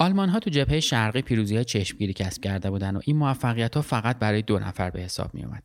آلمان ها تو جبهه شرقی پیروزی های چشمگیری کسب کرده بودن و این موفقیت ها فقط برای دو نفر به حساب می اومد.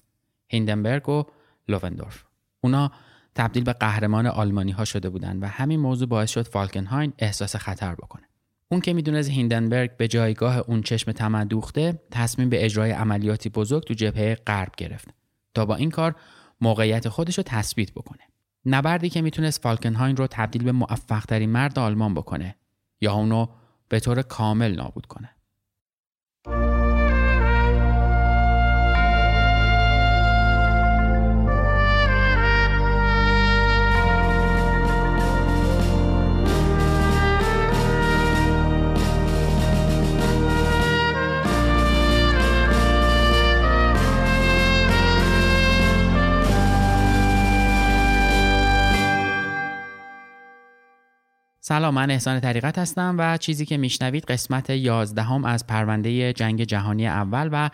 هیندنبرگ و لووندورف. اونا تبدیل به قهرمان آلمانی ها شده بودند و همین موضوع باعث شد فالکنهاین احساس خطر بکنه. اون که می‌دونست هیندنبرگ به جایگاه اون چشم تمدوخته تصمیم به اجرای عملیاتی بزرگ تو جبهه غرب گرفت تا با این کار موقعیت خودش رو تثبیت بکنه. نبردی که می‌تونست فالکنهاین رو تبدیل به موفق مرد آلمان بکنه یا اونو به طور کامل نابود کنه. سلام من احسان طریقت هستم و چیزی که میشنوید قسمت 11 هم از پرونده جنگ جهانی اول و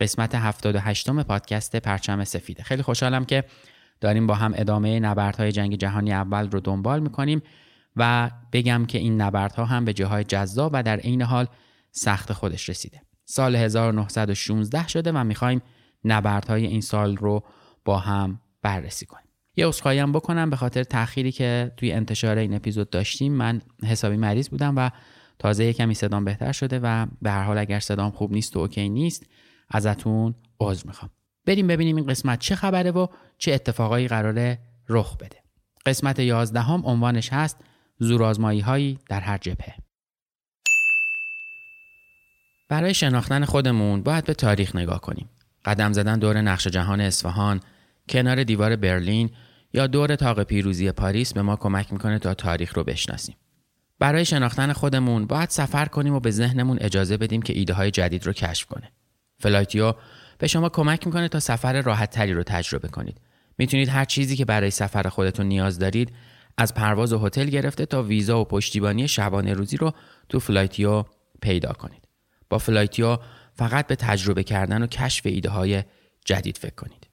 قسمت 78 م پادکست پرچم سفیده خیلی خوشحالم که داریم با هم ادامه نبردهای جنگ جهانی اول رو دنبال می‌کنیم و بگم که این نبردها هم به جاهای جذاب و در عین حال سخت خودش رسیده. سال 1916 شده و می‌خوایم نبردهای این سال رو با هم بررسی کنیم. یه عذرخواهی هم بکنم به خاطر تأخیری که توی انتشار این اپیزود داشتیم. من حسابی مریض بودم و تازه یکمی صدام بهتر شده و به هر حال اگر صدام خوب نیست و اوکی نیست ازتون عذر می‌خوام. بریم ببینیم این قسمت چه خبره و چه اتفاقایی قراره رخ بده. قسمت 11 هم عنوانش هست زورآزمایی هایی در هر جبهه. برای شناختن خودمون باید به تاریخ نگاه کنیم. قدم زدن دور نقش جهان اصفهان کنار دیوار برلین یا دور تاق پیروزی پاریس به ما کمک می‌کنه تا تاریخ رو بشناسیم. برای شناختن خودمون باید سفر کنیم و به ذهنمون اجازه بدیم که ایده های جدید رو کشف کنه. فلایتیو به شما کمک می‌کنه تا سفر راحت تری رو تجربه کنید. می‌تونید هر چیزی که برای سفر خودتون نیاز دارید از پرواز و هتل گرفته تا ویزا و پشتیبانی شبانه روزی رو تو فلایتیو پیدا کنید. با فلایتیو فقط به تجربه کردن و کشف ایده های جدید فکر کنید.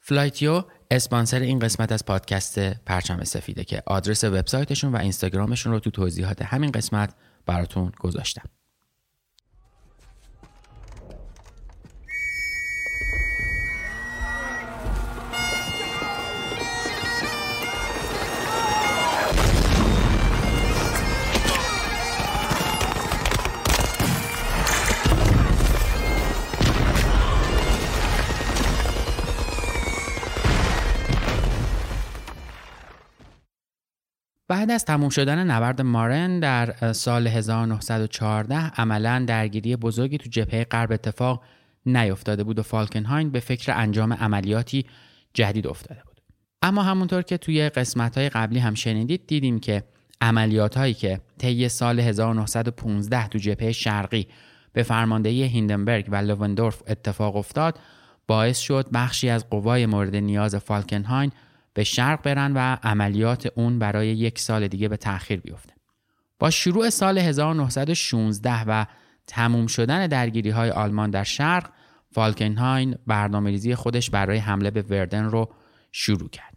فلایتیو اسپانسر این قسمت از پادکست پرچم سفیده که آدرس وبسایتشون و اینستاگرامشون رو تو توضیحات همین قسمت براتون گذاشتم. بعد از تموم شدن نبرد مارن در سال 1914 عملا درگیری بزرگی تو جبهه غرب اتفاق نیفتاده بود و فالکنهاین به فکر انجام عملیاتی جدید افتاده بود. اما همونطور که توی قسمت های قبلی هم شنیدید دیدیم که عملیات هایی که طی سال 1915 تو جبهه شرقی به فرماندهی هیندنبرگ و لووندورف اتفاق افتاد باعث شد بخشی از قوای مورد نیاز فالکنهاین به شرق برن و عملیات اون برای یک سال دیگه به تأخیر بیفته. با شروع سال 1916 و تموم شدن درگیری های آلمان در شرق فالکنهاین برنامه ریزی خودش برای حمله به وردن رو شروع کرد.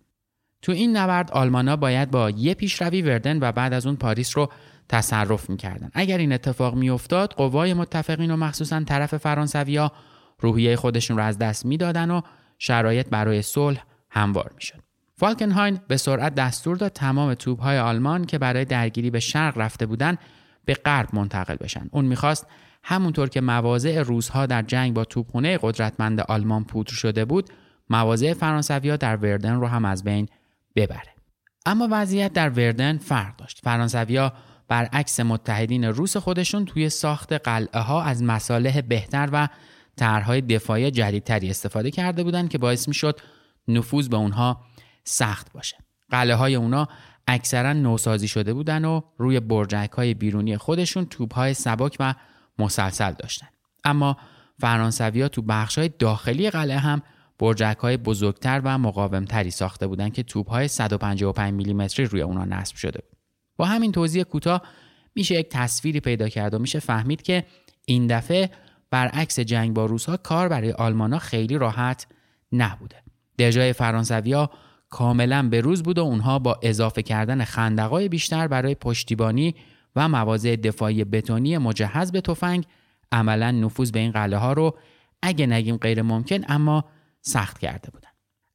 تو این نبرد آلمانا باید با یه پیشروی وردن و بعد از اون پاریس رو تصرف می‌کردن. اگر این اتفاق میافتاد قوای متفقین و مخصوصا طرف فرانسویا روحیه خودشون رو از دست می‌دادن و شرایط برای صلح هموار می‌شد. فالکنهاین به سرعت دستور داد تمام توپهای آلمان که برای درگیری به شرق رفته بودند به غرب منتقل بشن. اون می‌خواست همونطور که مواضع روزها در جنگ با توپخونه قدرتمند آلمان پودر شده بود، مواضع فرانسویا در وردن رو هم از بین ببره. اما وضعیت در وردن فرق داشت. فرانسویا برعکس متحدین روس خودشون توی ساخت قلعه ها از مصالح بهتر و طرحهای دفاعی جدیدتری استفاده کرده بودند که باعث می‌شد نفوذ به اونها سخت باشه قلعه های اونا اکثرا نوسازی شده بودن و روی برجک های بیرونی خودشون توپ های سبک و مسلسل داشتن اما فرانسوی تو بخش های داخلی قلعه هم برجک های بزرگتر و مقاومتری ساخته بودند که توپ های 155 میلیمتری روی اونا نصب شده بود. با همین توضیح کوتاه میشه یک تصویری پیدا کرد و میشه فهمید که این دفعه برعکس جنگ با روسها کار برای آلمانا خیلی راحت نبوده. دژای فرانسویا کاملا به روز بود و اونها با اضافه کردن خندقای بیشتر برای پشتیبانی و مواضع دفاعی بتونی مجهز به تفنگ عملا نفوذ به این قلعه ها رو اگه نگیم غیر ممکن اما سخت کرده بودن.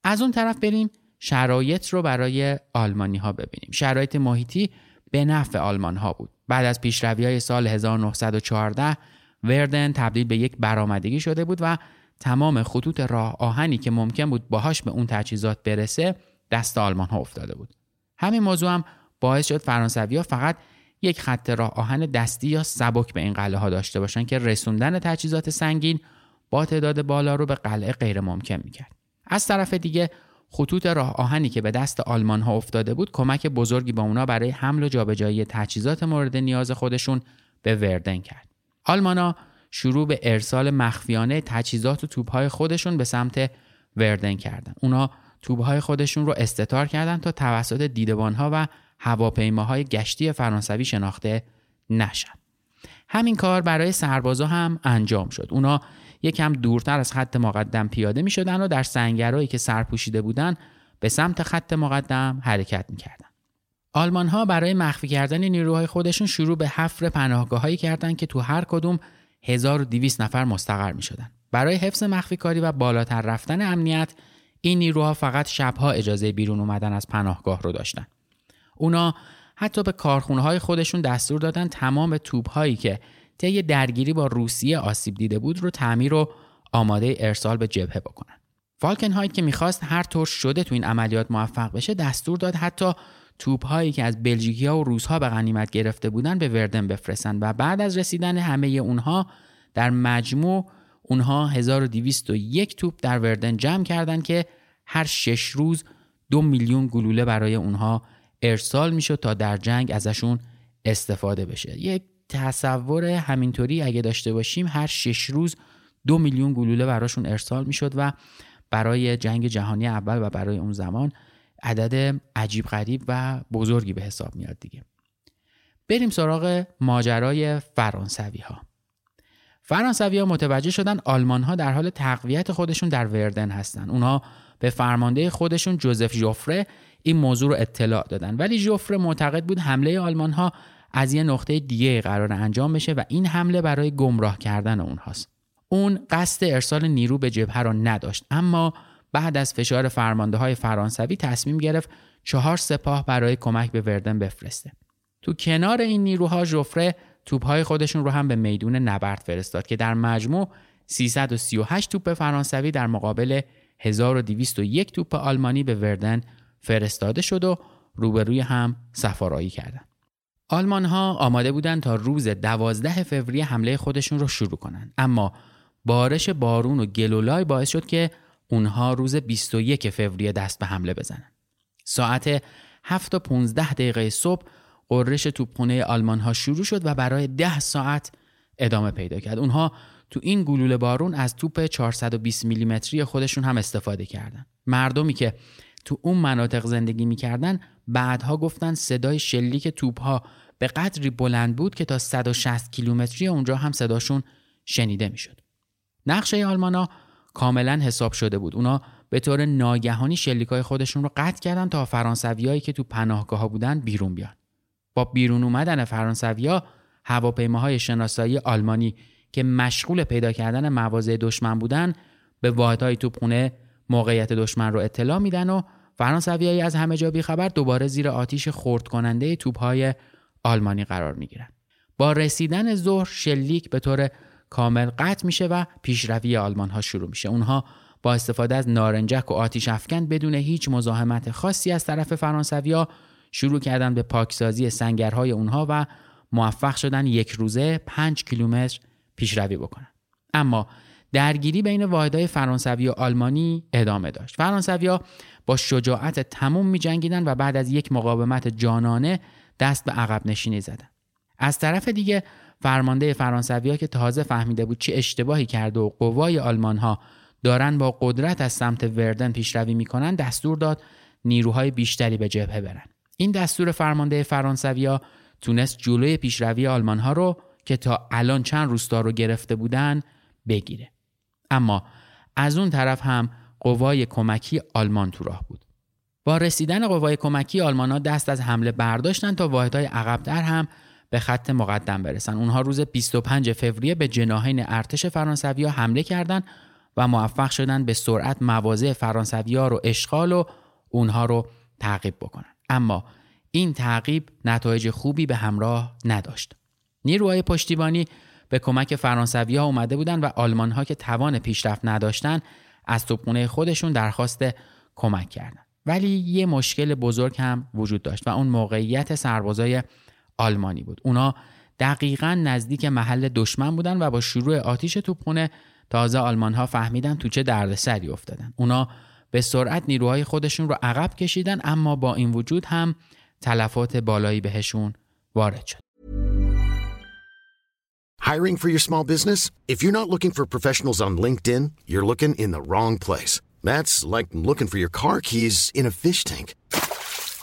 از اون طرف بریم شرایط رو برای آلمانی ها ببینیم. شرایط محیطی به نفع آلمان ها بود. بعد از پیشروی های سال 1914 وردن تبدیل به یک برآمدگی شده بود و تمام خطوط راه آهنی که ممکن بود باهاش به اون تجهیزات برسه دست آلمان ها افتاده بود همین موضوع هم باعث شد فرانسوی ها فقط یک خط راه آهن دستی یا سبک به این قلعه ها داشته باشند که رسوندن تجهیزات سنگین با تعداد بالا رو به قلعه غیر ممکن می‌کرد. از طرف دیگه خطوط راه آهنی که به دست آلمان ها افتاده بود کمک بزرگی به اونا برای حمل و جابجایی تجهیزات مورد نیاز خودشون به وردن کرد. آلمانا شروع به ارسال مخفیانه تجهیزات و توپهای خودشون به سمت وردن کردن. اونا توپهای خودشون رو استتار کردن تا توسط دیدبانها و هواپیماهای گشتی فرانسوی شناخته نشن. همین کار برای سربازا هم انجام شد. اونا یکم دورتر از خط مقدم پیاده می شدن و در سنگرهایی که سرپوشیده بودن به سمت خط مقدم حرکت می کردن. آلمان ها برای مخفی کردن نیروهای خودشون شروع به حفر پناهگاه هایی کردند که تو هر کدوم 1200 نفر مستقر می شدن. برای حفظ مخفی کاری و بالاتر رفتن امنیت این نیروها فقط شبها اجازه بیرون اومدن از پناهگاه رو داشتن. اونا حتی به کارخونه های خودشون دستور دادن تمام توپ هایی که طی درگیری با روسیه آسیب دیده بود رو تعمیر و آماده ارسال به جبهه بکنن. فالکن که می‌خواست هر طور شده تو این عملیات موفق بشه دستور داد حتی توپ هایی که از بلژیکیا و روس ها به غنیمت گرفته بودن به وردن بفرستن و بعد از رسیدن همه اونها در مجموع اونها 1201 توپ در وردن جمع کردند که هر شش روز دو میلیون گلوله برای اونها ارسال می‌شد تا در جنگ ازشون استفاده بشه. یک تصور همینطوری اگه داشته باشیم هر شش روز دو میلیون گلوله براشون ارسال می‌شد و برای جنگ جهانی اول و برای اون زمان عدد عجیب غریب و بزرگی به حساب میاد دیگه. بریم سراغ ماجرای فرانسوی ها فرانسوی ها متوجه شدن آلمان ها در حال تقویت خودشون در وردن هستن. اونها به فرمانده خودشون جوزف جوفره این موضوع رو اطلاع دادن. ولی جوفره معتقد بود حمله آلمان ها از یه نقطه دیگه قرار انجام بشه و این حمله برای گمراه کردن اونهاست. اون قصد ارسال نیرو به جبهه را نداشت اما بعد از فشار فرمانده های فرانسوی تصمیم گرفت چهار سپاه برای کمک به وردن بفرسته تو کنار این نیروها ژوفره توپهای خودشون رو هم به میدون نبرد فرستاد که در مجموع 338 توپ فرانسوی در مقابل 1201 توپ آلمانی به وردن فرستاده شد و روبروی هم سفارایی کردند. آلمان ها آماده بودند تا روز 12 فوریه حمله خودشون رو شروع کنند اما بارش بارون و گلولای باعث شد که اونها روز 21 فوریه دست به حمله بزنن. ساعت 7 و 15 دقیقه صبح قررش توپخونه آلمان ها شروع شد و برای 10 ساعت ادامه پیدا کرد. اونها تو این گلوله بارون از توپ 420 میلیمتری خودشون هم استفاده کردند. مردمی که تو اون مناطق زندگی می‌کردن بعدها گفتن صدای شلیک توپ ها به قدری بلند بود که تا 160 کیلومتری اونجا هم صداشون شنیده می‌شد. نقشه آلمانا کاملا حساب شده بود. اونا به طور ناگهانی شلیکای خودشون رو قطع کردن تا فرانسویایی که تو پناهگاه ها بودن بیرون بیان. با بیرون اومدن فرانسویا هواپیماهای شناسایی آلمانی که مشغول پیدا کردن مواضع دشمن بودن به واحدهای توپخونه موقعیت دشمن رو اطلاع میدن و فرانسویایی از همه جا بیخبر دوباره زیر آتیش خرد کننده توپهای آلمانی قرار می‌گیرن. با رسیدن ظهر شلیک به طور کامل قطع میشه و پیشروی آلمان ها شروع میشه. اونها با استفاده از نارنجک و آتیش افکن بدون هیچ مزاحمت خاصی از طرف فرانسویا شروع کردن به پاکسازی سنگرهای اونها و موفق شدن یک روزه 5 کیلومتر پیشروی بکنن. اما درگیری بین واحدهای فرانسوی و آلمانی ادامه داشت فرانسویا با شجاعت تموم می جنگیدن و بعد از یک مقاومت جانانه دست به عقب نشینی زدن از طرف دیگه فرمانده فرانسویا که تازه فهمیده بود چه اشتباهی کرده و قوای آلمان ها دارن با قدرت از سمت وردن پیشروی می‌کنن دستور داد نیروهای بیشتری به جبهه برن. این دستور فرمانده فرانسویا تونست جلوی پیشروی آلمان ها رو که تا الان چند روستا رو گرفته بودن بگیره. اما از اون طرف هم قوای کمکی آلمان تو راه بود. با رسیدن قوای کمکی آلمان ها دست از حمله برداشتن تا واحدهای عقبتر هم به خط مقدم برسن. اونها روز 25 فوریه به جناحین ارتش فرانسوی حمله کردند و موفق شدن به سرعت مواضع فرانسوی رو اشغال و اونها رو تعقیب بکنن. اما این تعقیب نتایج خوبی به همراه نداشت. نیروهای پشتیبانی به کمک فرانسوی ها اومده بودن و آلمان ها که توان پیشرفت نداشتن از توپخونه خودشون درخواست کمک کردند. ولی یه مشکل بزرگ هم وجود داشت و اون موقعیت سربازای آلمانی بود اونا دقیقا نزدیک محل دشمن بودن و با شروع آتیش توپخونه تازه آلمان ها فهمیدن تو چه دردسری افتادن اونا به سرعت نیروهای خودشون رو عقب کشیدن اما با این وجود هم تلفات بالایی بهشون وارد شد Hiring for your small business? If you're not looking for professionals on LinkedIn, you're looking in the wrong place. That's like looking for your car keys in a fish tank.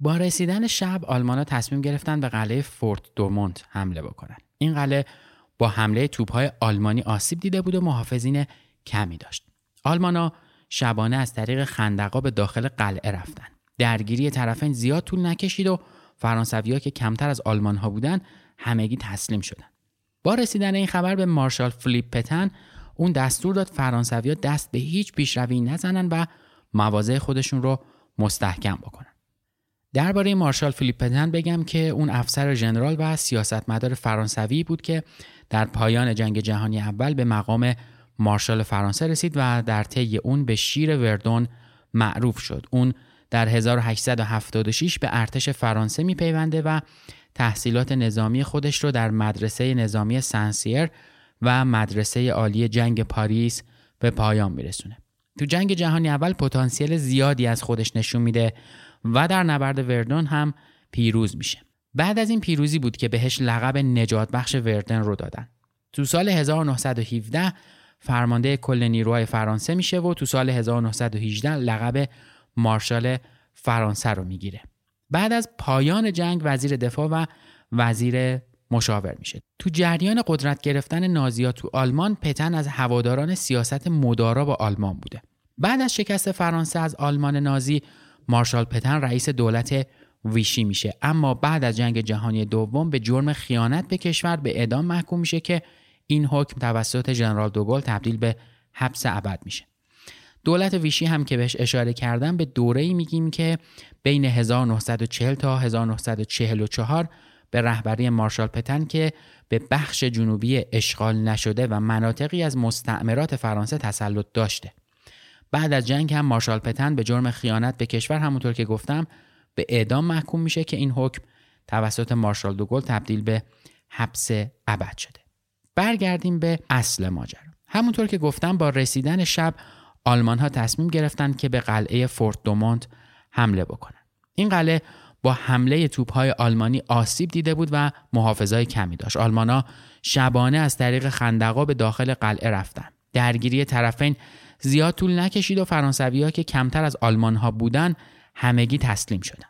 با رسیدن شب آلمانا تصمیم گرفتن به قلعه فورت دومونت حمله بکنن. این قلعه با حمله توپهای آلمانی آسیب دیده بود و محافظین کمی داشت. آلمانا شبانه از طریق خندقا به داخل قلعه رفتن. درگیری طرفین زیاد طول نکشید و فرانسویا که کمتر از آلمان ها بودن همگی تسلیم شدن. با رسیدن این خبر به مارشال فلیپ پتن اون دستور داد فرانسویا دست به هیچ پیشروی نزنن و مواضع خودشون رو مستحکم بکنن. درباره مارشال فیلیپ پتن بگم که اون افسر ژنرال و سیاستمدار فرانسوی بود که در پایان جنگ جهانی اول به مقام مارشال فرانسه رسید و در طی اون به شیر وردون معروف شد. اون در 1876 به ارتش فرانسه میپیونده و تحصیلات نظامی خودش رو در مدرسه نظامی سنسیر و مدرسه عالی جنگ پاریس به پایان میرسونه. تو جنگ جهانی اول پتانسیل زیادی از خودش نشون میده و در نبرد وردون هم پیروز میشه. بعد از این پیروزی بود که بهش لقب نجات بخش وردن رو دادن. تو سال 1917 فرمانده کل نیروهای فرانسه میشه و تو سال 1918 لقب مارشال فرانسه رو می‌گیره. بعد از پایان جنگ وزیر دفاع و وزیر مشاور میشه. تو جریان قدرت گرفتن نازیا تو آلمان پتن از هواداران سیاست مدارا با آلمان بوده. بعد از شکست فرانسه از آلمان نازی مارشال پتن رئیس دولت ویشی میشه. اما بعد از جنگ جهانی دوم به جرم خیانت به کشور به اعدام محکوم میشه که این حکم توسط ژنرال دوگل تبدیل به حبس ابد میشه. دولت ویشی هم که بهش اشاره کردم به دوره ای میگیم که بین 1940 تا 1944 به رهبری مارشال پتن که به بخش جنوبی اشغال نشده و مناطقی از مستعمرات فرانسه تسلط داشته. بعد از جنگ هم مارشال پتن به جرم خیانت به کشور همونطور که گفتم به اعدام محکوم میشه که این حکم توسط مارشال دوگل تبدیل به حبس ابد شده. برگردیم به اصل ماجرا. همونطور که گفتم با رسیدن شب آلمان ها تصمیم گرفتند که به قلعه فورت دومونت حمله بکنن این قلعه با حمله توپهای آلمانی آسیب دیده بود و محافظای کمی داشت. آلمانا شبانه از طریق خندقا به داخل قلعه رفتن درگیری طرفین زیاد طول نکشید و فرانسوی که کمتر از آلمان ها بودن همگی تسلیم شدن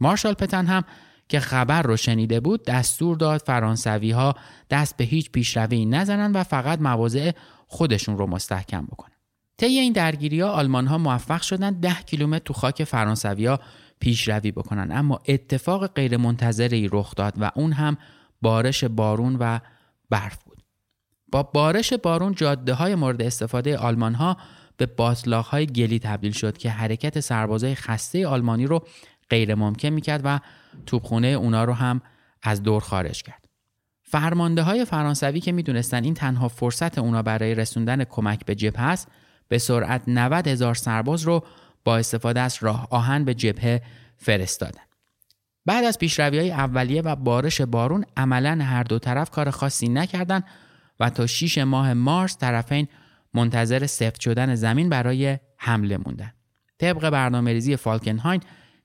مارشال پتن هم که خبر رو شنیده بود دستور داد فرانسوی ها دست به هیچ پیشروی نزنن و فقط مواضع خودشون رو مستحکم بکنن. طی این درگیری ها آلمان ها موفق شدن 10 کیلومتر تو خاک فرانسوی ها پیشروی بکنن اما اتفاق غیرمنتظری رخ داد و اون هم بارش بارون و برف بود. با بارش بارون جاده های مورد استفاده آلمان ها به باطلاق های گلی تبدیل شد که حرکت سربازای خسته آلمانی رو غیر ممکن می‌کرد و توپخونه اونا رو هم از دور خارج کرد. فرمانده های فرانسوی که می‌دونستن این تنها فرصت اونا برای رسوندن کمک به جبهه است به سرعت 90 هزار سرباز رو با استفاده از راه آهن به جبهه فرستادن. بعد از پیشروی های اولیه و بارش بارون عملا هر دو طرف کار خاصی نکردند و تا 6 ماه مارس طرفین منتظر سفت شدن زمین برای حمله موندن. طبق برنامه ریزی فالکنهاین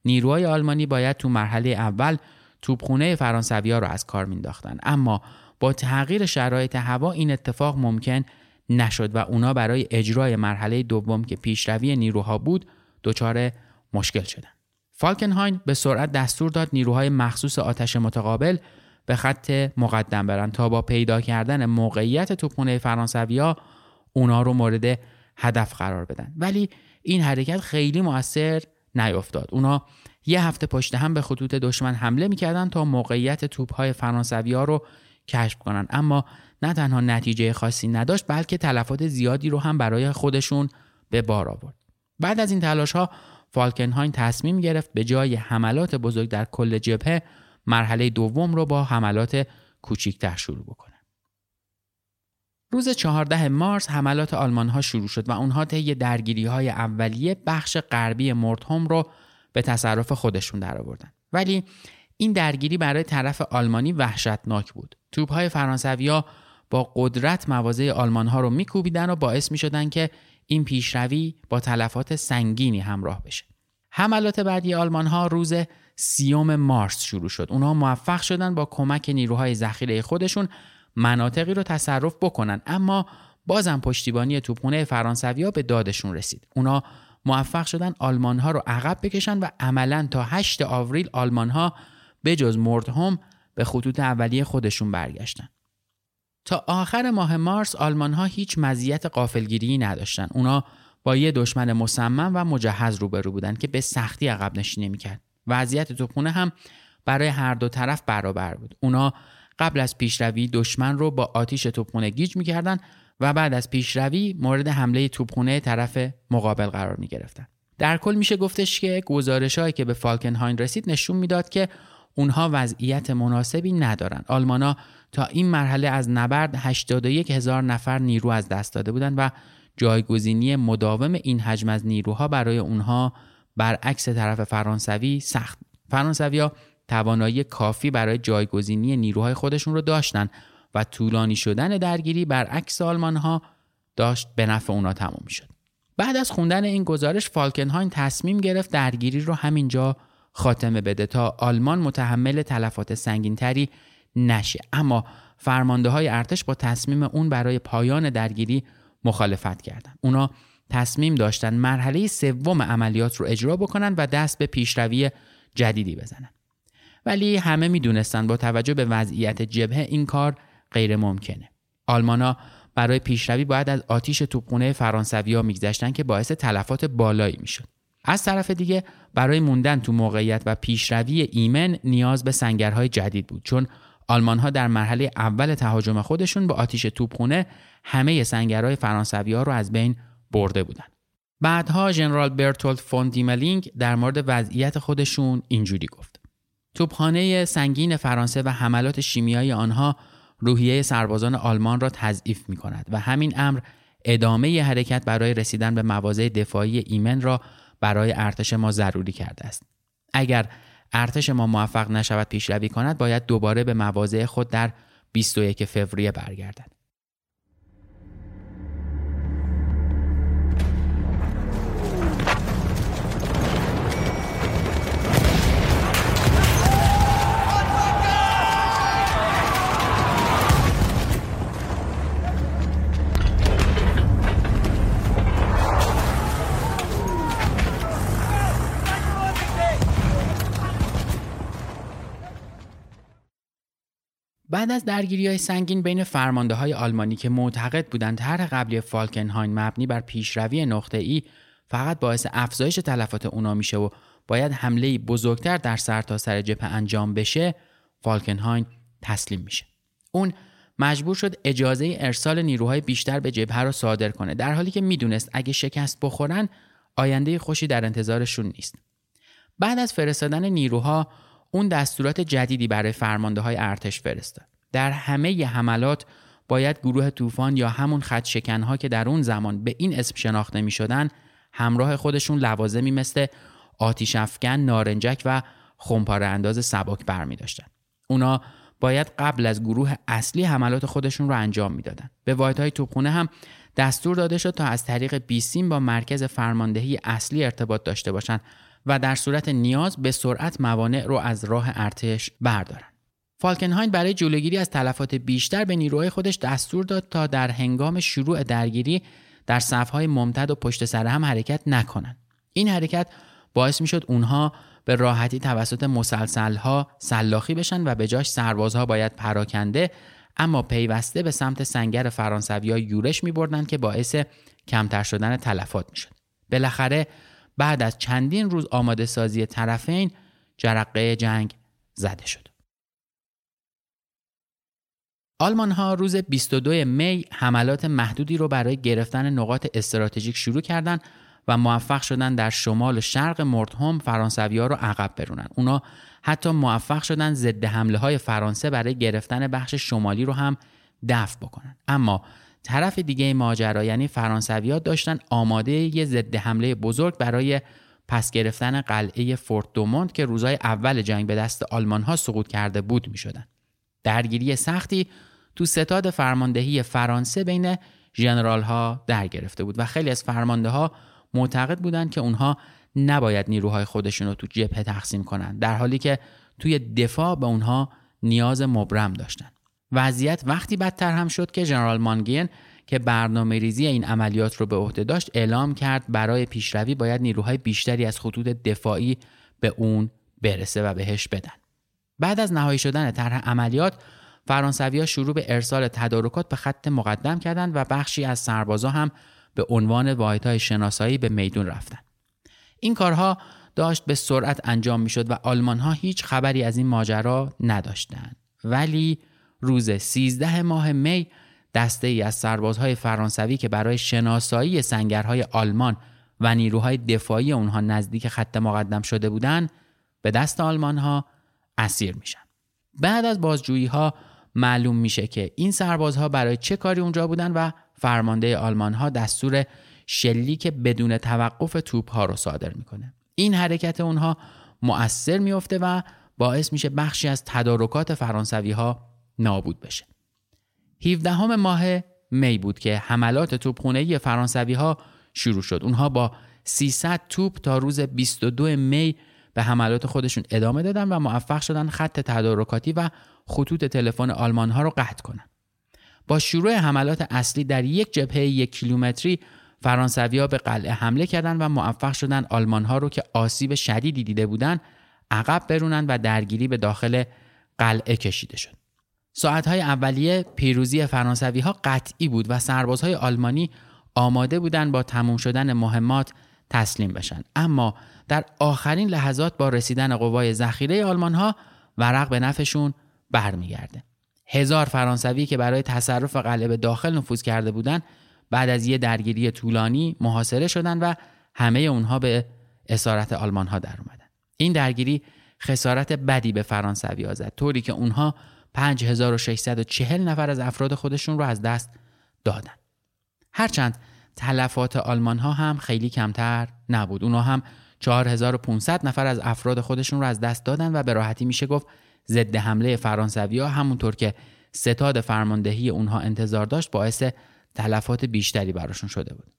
نیروهای آلمانی باید تو مرحله اول توپخونه فرانسوی ها رو از کار مینداختن اما با تغییر شرایط هوا این اتفاق ممکن نشد و اونا برای اجرای مرحله دوم که پیشروی نیروها بود دچار مشکل شدن. فالکنهاین به سرعت دستور داد نیروهای مخصوص آتش متقابل به خط مقدم برن. تا با پیدا کردن موقعیت توپخونه فرانسویا اونا رو مورد هدف قرار بدن. ولی این حرکت خیلی موثر نیفتاد اونا یه هفته پشت هم به خطوط دشمن حمله می‌کردن تا موقعیت توپهای فرانسوی ها رو کشف کنن. اما نه تنها نتیجه خاصی نداشت بلکه تلفات زیادی رو هم برای خودشون به بار آورد. بعد از این تلاش ها فالکنهاین تصمیم گرفت به جای حملات بزرگ در کل جبهه مرحله دوم رو با حملات کوچیکتر شروع بکنه روز 14 مارس حملات آلمان ها شروع شد و اونها طی درگیری های اولیه بخش غربی مردهم رو به تصرف خودشون درآوردن. ولی این درگیری برای طرف آلمانی وحشتناک بود. توپ های فرانسویا با قدرت مواضع آلمان ها رو میکوبیدن و باعث می شدن که این پیشروی با تلفات سنگینی همراه بشه. حملات بعدی آلمان ها روز سیوم مارس شروع شد. اونها موفق شدن با کمک نیروهای ذخیره خودشون مناطقی رو تصرف بکنن. اما بازم پشتیبانی توپخونه فرانسویا به دادشون رسید. اونا موفق شدن آلمان ها رو عقب بکشن و عملا تا 8 آوریل آلمان ها به جز مردهم به خطوط اولیه خودشون برگشتن. تا آخر ماه مارس آلمان ها هیچ مزیت قافلگیری نداشتن. اونا با یه دشمن مصمم و مجهز روبرو بودن که به سختی عقب نشینی می‌کرد. وضعیت توپخونه هم برای هر دو طرف برابر بود اونا قبل از پیشروی دشمن رو با آتیش توپخونه گیج می‌کردن و بعد از پیشروی مورد حمله توپخونه طرف مقابل قرار می گرفتن. در کل میشه گفتش که گزارش هایی که به فالکنهاین رسید نشون می‌داد که اونها وضعیت مناسبی ندارن. آلمانا تا این مرحله از نبرد 81 هزار نفر نیرو از دست داده بودند و جایگزینی مداوم این حجم از نیروها برای اونها برعکس طرف فرانسوی سخت. فرانسویا توانایی کافی برای جایگزینی نیروهای خودشون رو داشتن و طولانی شدن درگیری برعکس آلمان ها داشت به نفع اونا تموم شد. بعد از خوندن این گزارش فالکنهاین تصمیم گرفت درگیری رو همینجا خاتمه بده تا آلمان متحمل تلفات سنگینتری نشه اما فرمانده های ارتش با تصمیم اون برای پایان درگیری مخالفت کردند. اونا تصمیم داشتن مرحله سوم عملیات رو اجرا بکنن و دست به پیشروی جدیدی بزنن. ولی همه می‌دونستن با توجه به وضعیت جبهه این کار غیر ممکنه. آلمانا برای پیشروی باید از آتیش توپخونه فرانسویا میگذشتن که باعث تلفات بالایی می‌شد. از طرف دیگه برای موندن تو موقعیت و پیشروی ایمن نیاز به سنگرهای جدید بود چون آلمان ها در مرحله اول تهاجم خودشون با آتیش توپخونه همه سنگرهای فرانسوی ها رو از بین برده بودند. بعدها ژنرال برتولد فون دیملینگ در مورد وضعیت خودشون اینجوری گفت: توپخانه سنگین فرانسه و حملات شیمیایی آنها روحیه سربازان آلمان را تضعیف می کند و همین امر ادامه حرکت برای رسیدن به مواضع دفاعی ایمن را برای ارتش ما ضروری کرده است. اگر ارتش ما موفق نشود پیشروی کند باید دوباره به مواضع خود در 21 فوریه برگردد. بعد از درگیری های سنگین بین فرمانده های آلمانی که معتقد بودند طرح قبلی فالکنهاین مبنی بر پیشروی نقطه ای فقط باعث افزایش تلفات اونا میشه و باید حمله بزرگتر در سرتاسر سر انجام بشه فالکنهاین تسلیم میشه. اون مجبور شد اجازه ارسال نیروهای بیشتر به جبهه را صادر کنه در حالی که می‌دونست اگه شکست بخورن آینده خوشی در انتظارشون نیست. بعد از فرستادن نیروها اون دستورات جدیدی برای فرمانده های ارتش فرستاد در همه ی حملات باید گروه طوفان یا همون خط شکنها که در اون زمان به این اسم شناخته می شدن همراه خودشون لوازمی مثل آتیش افکن، نارنجک و خمپاره انداز سبک برمی داشتن. اونا باید قبل از گروه اصلی حملات خودشون رو انجام می‌دادن. به واحدهای توپخونه هم دستور داده شد تا از طریق بیسیم با مرکز فرماندهی اصلی ارتباط داشته باشند و در صورت نیاز به سرعت موانع رو از راه ارتش بردارن. فالکنهاین برای جلوگیری از تلفات بیشتر به نیروهای خودش دستور داد تا در هنگام شروع درگیری در صفهای ممتد و پشت سر هم حرکت نکنند. این حرکت باعث می شد اونها به راحتی توسط مسلسلها سلاخی بشن و به جاش سربازها باید پراکنده اما پیوسته به سمت سنگر فرانسوی ها یورش می که باعث کمتر شدن تلفات می شد. بالاخره بعد از چندین روز آماده سازی طرفین جرقه جنگ زده شد. آلمان ها روز 22 می حملات محدودی رو برای گرفتن نقاط استراتژیک شروع کردند و موفق شدن در شمال و شرق مردهم فرانسوی رو عقب برونن. اونا حتی موفق شدن ضد حمله های فرانسه برای گرفتن بخش شمالی رو هم دفع بکنن. اما طرف دیگه ماجرا یعنی فرانسوی ها داشتن آماده یه ضد حمله بزرگ برای پس گرفتن قلعه فورت دوموند که روزای اول جنگ به دست آلمان ها سقوط کرده بود می شدن. درگیری سختی تو ستاد فرماندهی فرانسه بین ژنرال ها در گرفته بود و خیلی از فرمانده ها معتقد بودند که اونها نباید نیروهای خودشون رو تو جبهه تقسیم کنند در حالی که توی دفاع به اونها نیاز مبرم داشتن وضعیت وقتی بدتر هم شد که ژنرال مانگین که برنامه ریزی این عملیات رو به عهده داشت اعلام کرد برای پیشروی باید نیروهای بیشتری از خطوط دفاعی به اون برسه و بهش بدن بعد از نهایی شدن طرح عملیات فرانسوی ها شروع به ارسال تدارکات به خط مقدم کردند و بخشی از سربازا هم به عنوان واحدهای شناسایی به میدون رفتند. این کارها داشت به سرعت انجام می‌شد و آلمان ها هیچ خبری از این ماجرا نداشتند. ولی روز 13 ماه می دسته ای از سربازهای فرانسوی که برای شناسایی سنگرهای آلمان و نیروهای دفاعی اونها نزدیک خط مقدم شده بودند به دست آلمان ها اسیر میشن. بعد از بازجویی ها معلوم میشه که این سربازها برای چه کاری اونجا بودن و فرمانده آلمان ها دستور شلیک بدون توقف توپ ها رو صادر می‌کنه این حرکت اونها مؤثر میفته و باعث میشه بخشی از تدارکات فرانسوی ها نابود بشه 17 ماه می بود که حملات توپخانه‌ای فرانسوی ها شروع شد اونها با 300 توپ تا روز 22 می به حملات خودشون ادامه دادن و موفق شدن خط تدارکاتی و خطوط تلفن آلمان ها رو قطع کنند. با شروع حملات اصلی در یک جبهه یک کیلومتری فرانسوی به قلعه حمله کردند و موفق شدن آلمان ها رو که آسیب شدیدی دیده بودند عقب برونن و درگیری به داخل قلعه کشیده شد. ساعتهای اولیه پیروزی فرانسوی ها قطعی بود و سربازهای آلمانی آماده بودند با تموم شدن مهمات تسلیم بشن. اما در آخرین لحظات با رسیدن قوای ذخیره آلمان ها ورق به نفشون برمیگرده. هزار فرانسوی که برای تصرف قلعه به داخل نفوذ کرده بودند بعد از یه درگیری طولانی محاصره شدند و همه اونها به اسارت آلمان ها در اومدن. این درگیری خسارت بدی به فرانسوی ها زد طوری که اونها 5640 نفر از افراد خودشون رو از دست دادن. هرچند تلفات آلمان ها هم خیلی کمتر نبود. اونها هم 4500 نفر از افراد خودشون رو از دست دادن و به راحتی میشه گفت ضد حمله فرانسوی ها همونطور که ستاد فرماندهی اونها انتظار داشت باعث تلفات بیشتری براشون شده بود.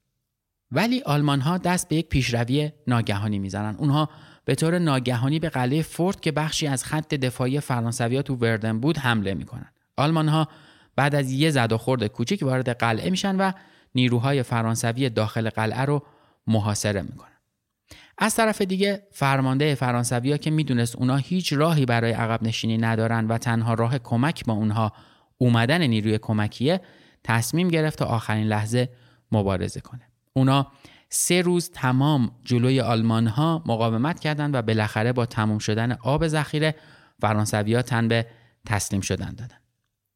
ولی آلمان ها دست به یک پیشروی ناگهانی می‌زنن. اونها به طور ناگهانی به قلعه فورت که بخشی از خط دفاعی فرانسوی تو وردن بود حمله می‌کنن آلمان ها بعد از یه زد و خورد کوچیک وارد قلعه میشن و نیروهای فرانسوی داخل قلعه رو محاصره می‌کنن از طرف دیگه فرمانده فرانسویا که می‌دونست اونا هیچ راهی برای عقب نشینی ندارن و تنها راه کمک با اونها اومدن نیروی کمکیه تصمیم گرفت تا آخرین لحظه مبارزه کنه. اونا سه روز تمام جلوی آلمان ها مقاومت کردند و بالاخره با تموم شدن آب ذخیره فرانسویا تن به تسلیم شدن دادن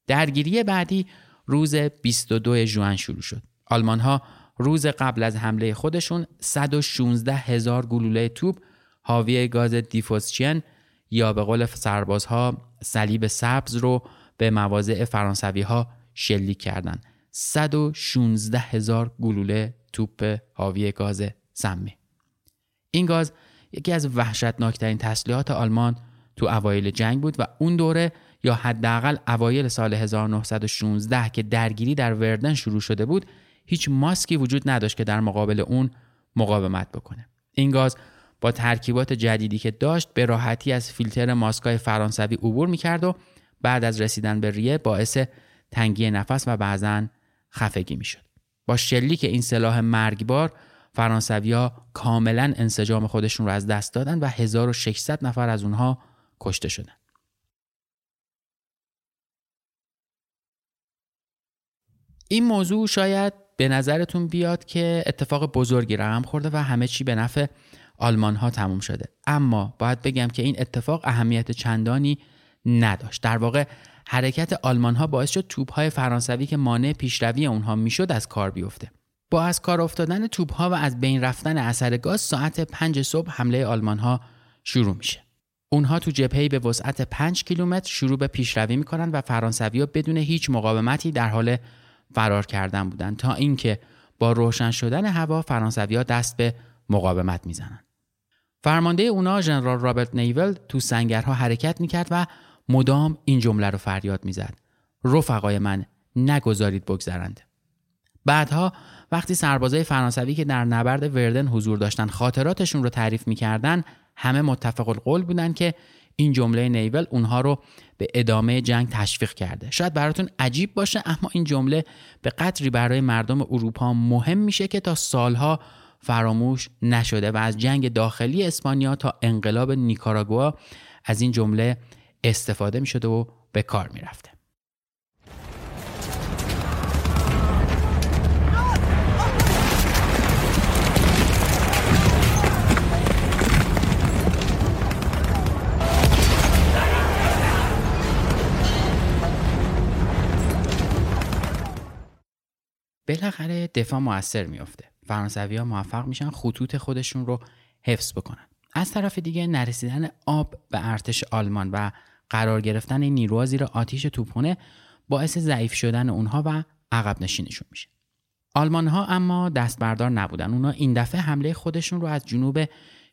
درگیری بعدی روز 22 ژوئن شروع شد آلمان ها روز قبل از حمله خودشون 116 هزار گلوله توپ حاوی گاز دیفوسچین یا به قول سربازها صلیب سبز رو به مواضع فرانسوی ها شلیک کردند. 116 هزار گلوله توپ حاوی گاز سمی. این گاز یکی از وحشتناکترین تسلیحات آلمان تو اوایل جنگ بود و اون دوره یا حداقل اوایل سال 1916 که درگیری در وردن شروع شده بود هیچ ماسکی وجود نداشت که در مقابل اون مقاومت بکنه این گاز با ترکیبات جدیدی که داشت به راحتی از فیلتر ماسکای فرانسوی عبور می‌کرد و بعد از رسیدن به ریه باعث تنگی نفس و بعضا خفگی می‌شد با شلیک این سلاح مرگبار فرانسویا کاملا انسجام خودشون رو از دست دادن و 1600 نفر از اونها کشته شدن. این موضوع شاید به نظرتون بیاد که اتفاق بزرگی رقم خورده و همه چی به نفع آلمان ها تموم شده. اما باید بگم که این اتفاق اهمیت چندانی نداشت. در واقع حرکت آلمان ها باعث شد توپ های فرانسوی که مانع پیشروی اونها می‌شد از کار بیفته با از کار افتادن توپ ها و از بین رفتن اثر گاز ساعت 5 صبح حمله آلمان ها شروع میشه اونها تو جبهه‌ای به وسعت 5 کیلومتر شروع به پیشروی می‌کنن و فرانسوی بدون هیچ مقاومتی در حال فرار کردن بودند تا اینکه با روشن شدن هوا فرانسویا دست به مقاومت می‌زنند. فرمانده اونا ژنرال رابرت نیول تو سنگرها حرکت می‌کرد و مدام این جمله رو فریاد می‌زد. رفقای من نگذارید بگذرند. بعدها وقتی سربازای فرانسوی که در نبرد وردن حضور داشتن خاطراتشون رو تعریف می‌کردن همه متفق القول بودن که این جمله نیول اونها رو به ادامه جنگ تشویق کرده شاید براتون عجیب باشه اما این جمله به قدری برای مردم اروپا مهم میشه که تا سالها فراموش نشده و از جنگ داخلی اسپانیا تا انقلاب نیکاراگوا از این جمله استفاده می‌شده و به کار می‌رفته. بالاخره دفاع موثر میافته. فرانسوی ها موفق میشن خطوط خودشون رو حفظ بکنن. از طرف دیگه نرسیدن آب به ارتش آلمان و قرار گرفتن نیروها زیر آتیش توپخانه باعث ضعیف شدن اونها و عقب نشینشون میشه. آلمان ها اما دست بردار نبودن. اونا این دفعه حمله خودشون رو از جنوب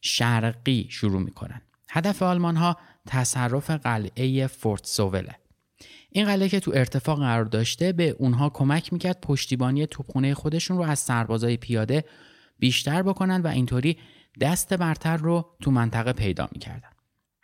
شرقی شروع می‌کنن. هدف آلمان ها تصرف قلعه فورت سووله. این قلعه که تو ارتفاع قرار داشته به اونها کمک می‌کرد پشتیبانی توپخونه خودشون رو از سربازای پیاده بیشتر بکنن و اینطوری دست برتر رو تو منطقه پیدا می‌کردن.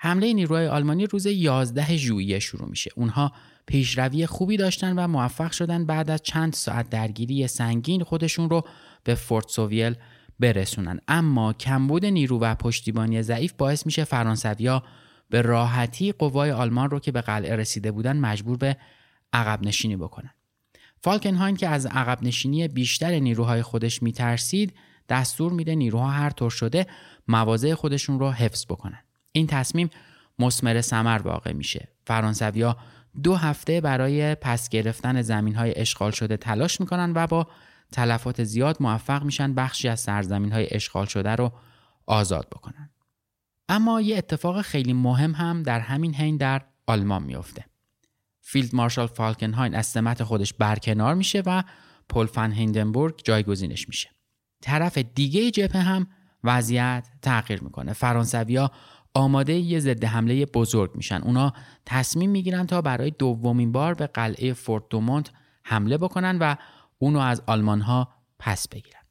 حمله نیروهای آلمانی روز 11 ژوئیه شروع میشه. اونها پیشروی خوبی داشتن و موفق شدن بعد از چند ساعت درگیری سنگین خودشون رو به فورت سوویل برسونن اما کمبود نیرو و پشتیبانی ضعیف باعث میشه فرانسویا به راحتی قوای آلمان رو که به قلعه رسیده بودن مجبور به عقب نشینی بکنن. فالکنهاین که از عقب نشینی بیشتر نیروهای خودش میترسید دستور میده نیروها هر طور شده مواضع خودشون رو حفظ بکنن. این تصمیم مسمر سمر واقع میشه. فرانسویا دو هفته برای پس گرفتن زمین های اشغال شده تلاش می‌کنن و با تلفات زیاد موفق میشن بخشی از سرزمین های اشغال شده رو آزاد بکنن. اما یه اتفاق خیلی مهم هم در همین حین در آلمان میافته. فیلد مارشال فالکنهاین از سمت خودش برکنار میشه و پل فن هیندنبورگ جایگزینش میشه. طرف دیگه جبهه هم وضعیت تغییر می‌کنه. فرانسویا آماده یه ضد حمله بزرگ میشن. اونا تصمیم می‌گیرن تا برای دومین بار به قلعه فورت دومونت حمله بکنن و اونو از آلمان ها پس بگیرن.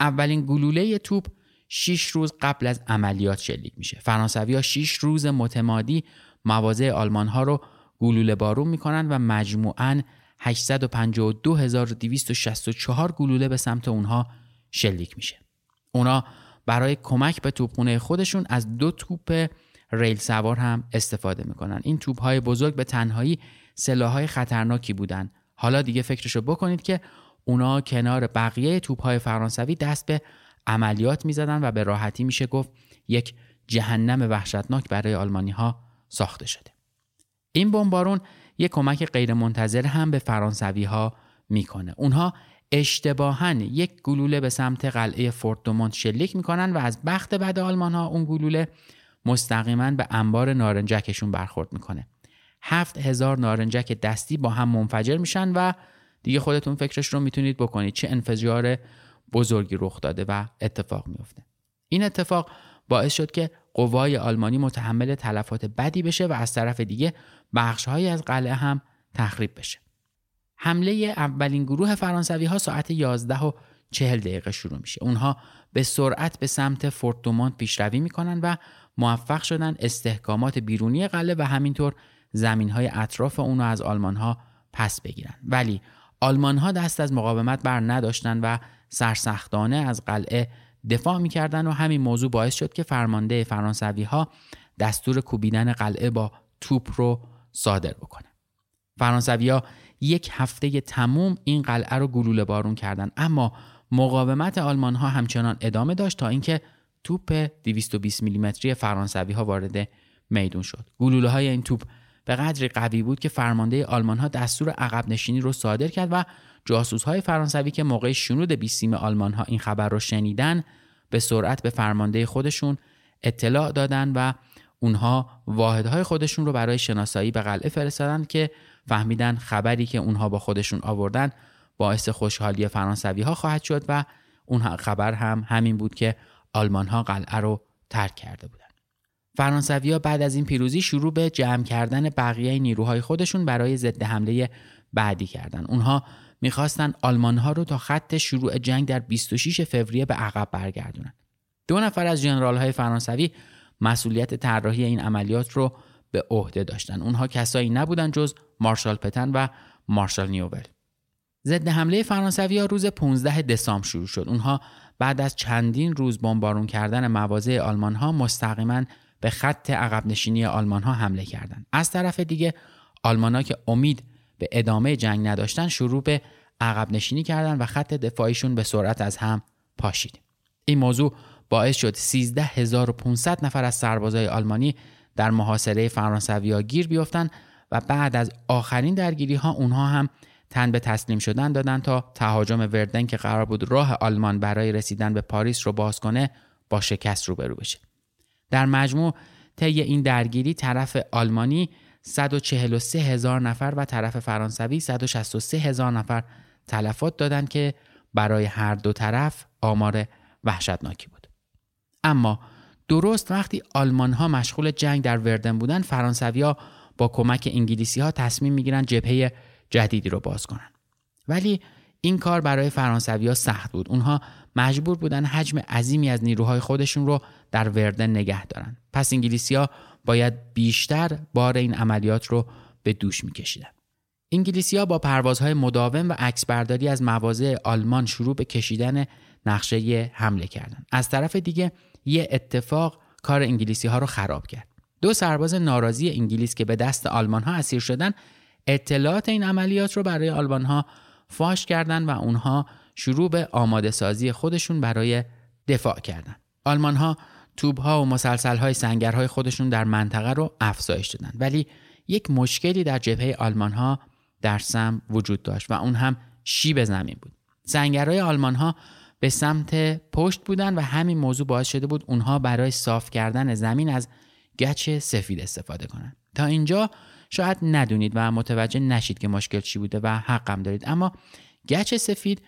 اولین گلوله توپ 6 روز قبل از عملیات شلیک میشه فرانسوی ها 6 روز متمادی مواضع آلمان ها رو گلوله بارون می‌کنن و مجموعاً 852264 گلوله به سمت اونها شلیک میشه اونا برای کمک به توپخونه خودشون از دو توپ ریل سوار هم استفاده می‌کنن. این توپ های بزرگ به تنهایی سلاح خطرناکی بودن. حالا دیگه فکرشو بکنید که اونا کنار بقیه توپ های فرانسوی دست به عملیات می‌زدن و به راحتی میشه گفت یک جهنم وحشتناک برای آلمانی ها ساخته شده. این بمبارون یک کمک غیرمنتظر هم به فرانسوی ها می‌کنه. اونها اشتباها یک گلوله به سمت قلعه فورت دومونت شلیک می‌کنن و از بخت بعد آلمان ها اون گلوله مستقیما به انبار نارنجکشون برخورد می‌کنه. هفت هزار نارنجک دستی با هم منفجر میشن و دیگه خودتون فکرش رو می‌تونید بکنید. چه انفجار بزرگی رخ داده و اتفاق میفته این اتفاق باعث شد که قوای آلمانی متحمل تلفات بدی بشه و از طرف دیگه بخشهایی از قلعه هم تخریب بشه. حمله اولین گروه فرانسوی ها ساعت 11 و 40 دقیقه شروع میشه. اونها به سرعت به سمت فورت پیشروی می‌کنن و موفق شدن استحکامات بیرونی قلعه و همینطور زمین های اطراف اونو از آلمان ها پس بگیرن. ولی آلمان ها دست از مقاومت بر نداشتن و سرسختانه از قلعه دفاع می‌کردن و همین موضوع باعث شد که فرمانده فرانسوی ها دستور کوبیدن قلعه با توپ رو صادر بکنه فرانسوی ها یک هفته تموم این قلعه رو گلوله بارون کردن. اما مقاومت آلمان ها همچنان ادامه داشت تا اینکه توپ 220 میلیمتری فرانسوی ها وارد میدون شد. گلوله های این توپ به قدری قوی بود که فرمانده آلمان ها دستور عقب نشینی رو صادر کرد و جاسوس های فرانسوی که موقع شنود بیسیم آلمان ها این خبر رو شنیدن به سرعت به فرمانده خودشون اطلاع دادن و اونها واحدهای خودشون رو برای شناسایی به قلعه فرستادن که فهمیدن خبری که اونها با خودشون آوردن باعث خوشحالی فرانسوی ها خواهد شد و اون خبر هم همین بود که آلمان ها قلعه رو ترک کرده بودن. فرانسوی ها بعد از این پیروزی شروع به جمع کردن بقیه نیروهای خودشون برای ضد حمله بعدی کردن. اونها می‌خواستن آلمان ها رو تا خط شروع جنگ در 26 فوریه به عقب برگردونن. دو نفر از جنرال های فرانسوی مسئولیت طراحی این عملیات رو به عهده داشتن. اونها کسایی نبودن جز مارشال پتن و مارشال نیوول. ضد حمله فرانسوی ها روز 15 دسامبر شروع شد. اونها بعد از چندین روز بمبارون کردن مواضع آلمان ها مستقیما به خط عقب نشینی آلمان ها حمله کردند. از طرف دیگه آلمان ها که امید به ادامه جنگ نداشتن شروع به عقب نشینی کردن و خط دفاعیشون به سرعت از هم پاشید. این موضوع باعث شد 13500 نفر از سربازای آلمانی در محاصره فرانسوی ها گیر بیفتن و بعد از آخرین درگیری ها اونها هم تن به تسلیم شدن دادن تا تهاجم وردن که قرار بود راه آلمان برای رسیدن به پاریس رو باز کنه با شکست روبرو بشه. در مجموع طی این درگیری طرف آلمانی 143 هزار نفر و طرف فرانسوی 163 هزار نفر تلفات دادند که برای هر دو طرف آمار وحشتناکی بود. اما درست وقتی آلمان ها مشغول جنگ در وردن بودن فرانسوی با کمک انگلیسی ها تصمیم می‌گیرن جبهه جدیدی رو باز کنن ولی این کار برای فرانسوی ها سخت بود اونها مجبور بودن حجم عظیمی از نیروهای خودشون رو در وردن نگه دارن پس انگلیسی ها باید بیشتر بار این عملیات رو به دوش میکشیدن انگلیسی ها با پروازهای مداوم و عکسبرداری از مواضع آلمان شروع به کشیدن نقشه حمله کردند. از طرف دیگه یه اتفاق کار انگلیسی ها رو خراب کرد. دو سرباز ناراضی انگلیس که به دست آلمان ها اسیر شدن اطلاعات این عملیات رو برای آلمان ها فاش کردند و اونها شروع به آماده سازی خودشون برای دفاع کردند. آلمان ها توب ها و مسلسل های سنگرهای خودشون در منطقه رو افزایش دادن ولی یک مشکلی در جبهه آلمان ها در سم وجود داشت و اون هم شیب زمین بود. سنگرهای آلمان ها به سمت پشت بودن و همین موضوع باعث شده بود اونها برای صاف کردن زمین از گچ سفید استفاده کنند. تا اینجا شاید ندونید و متوجه نشید که مشکل چی بوده و حقم دارید اما گچ سفید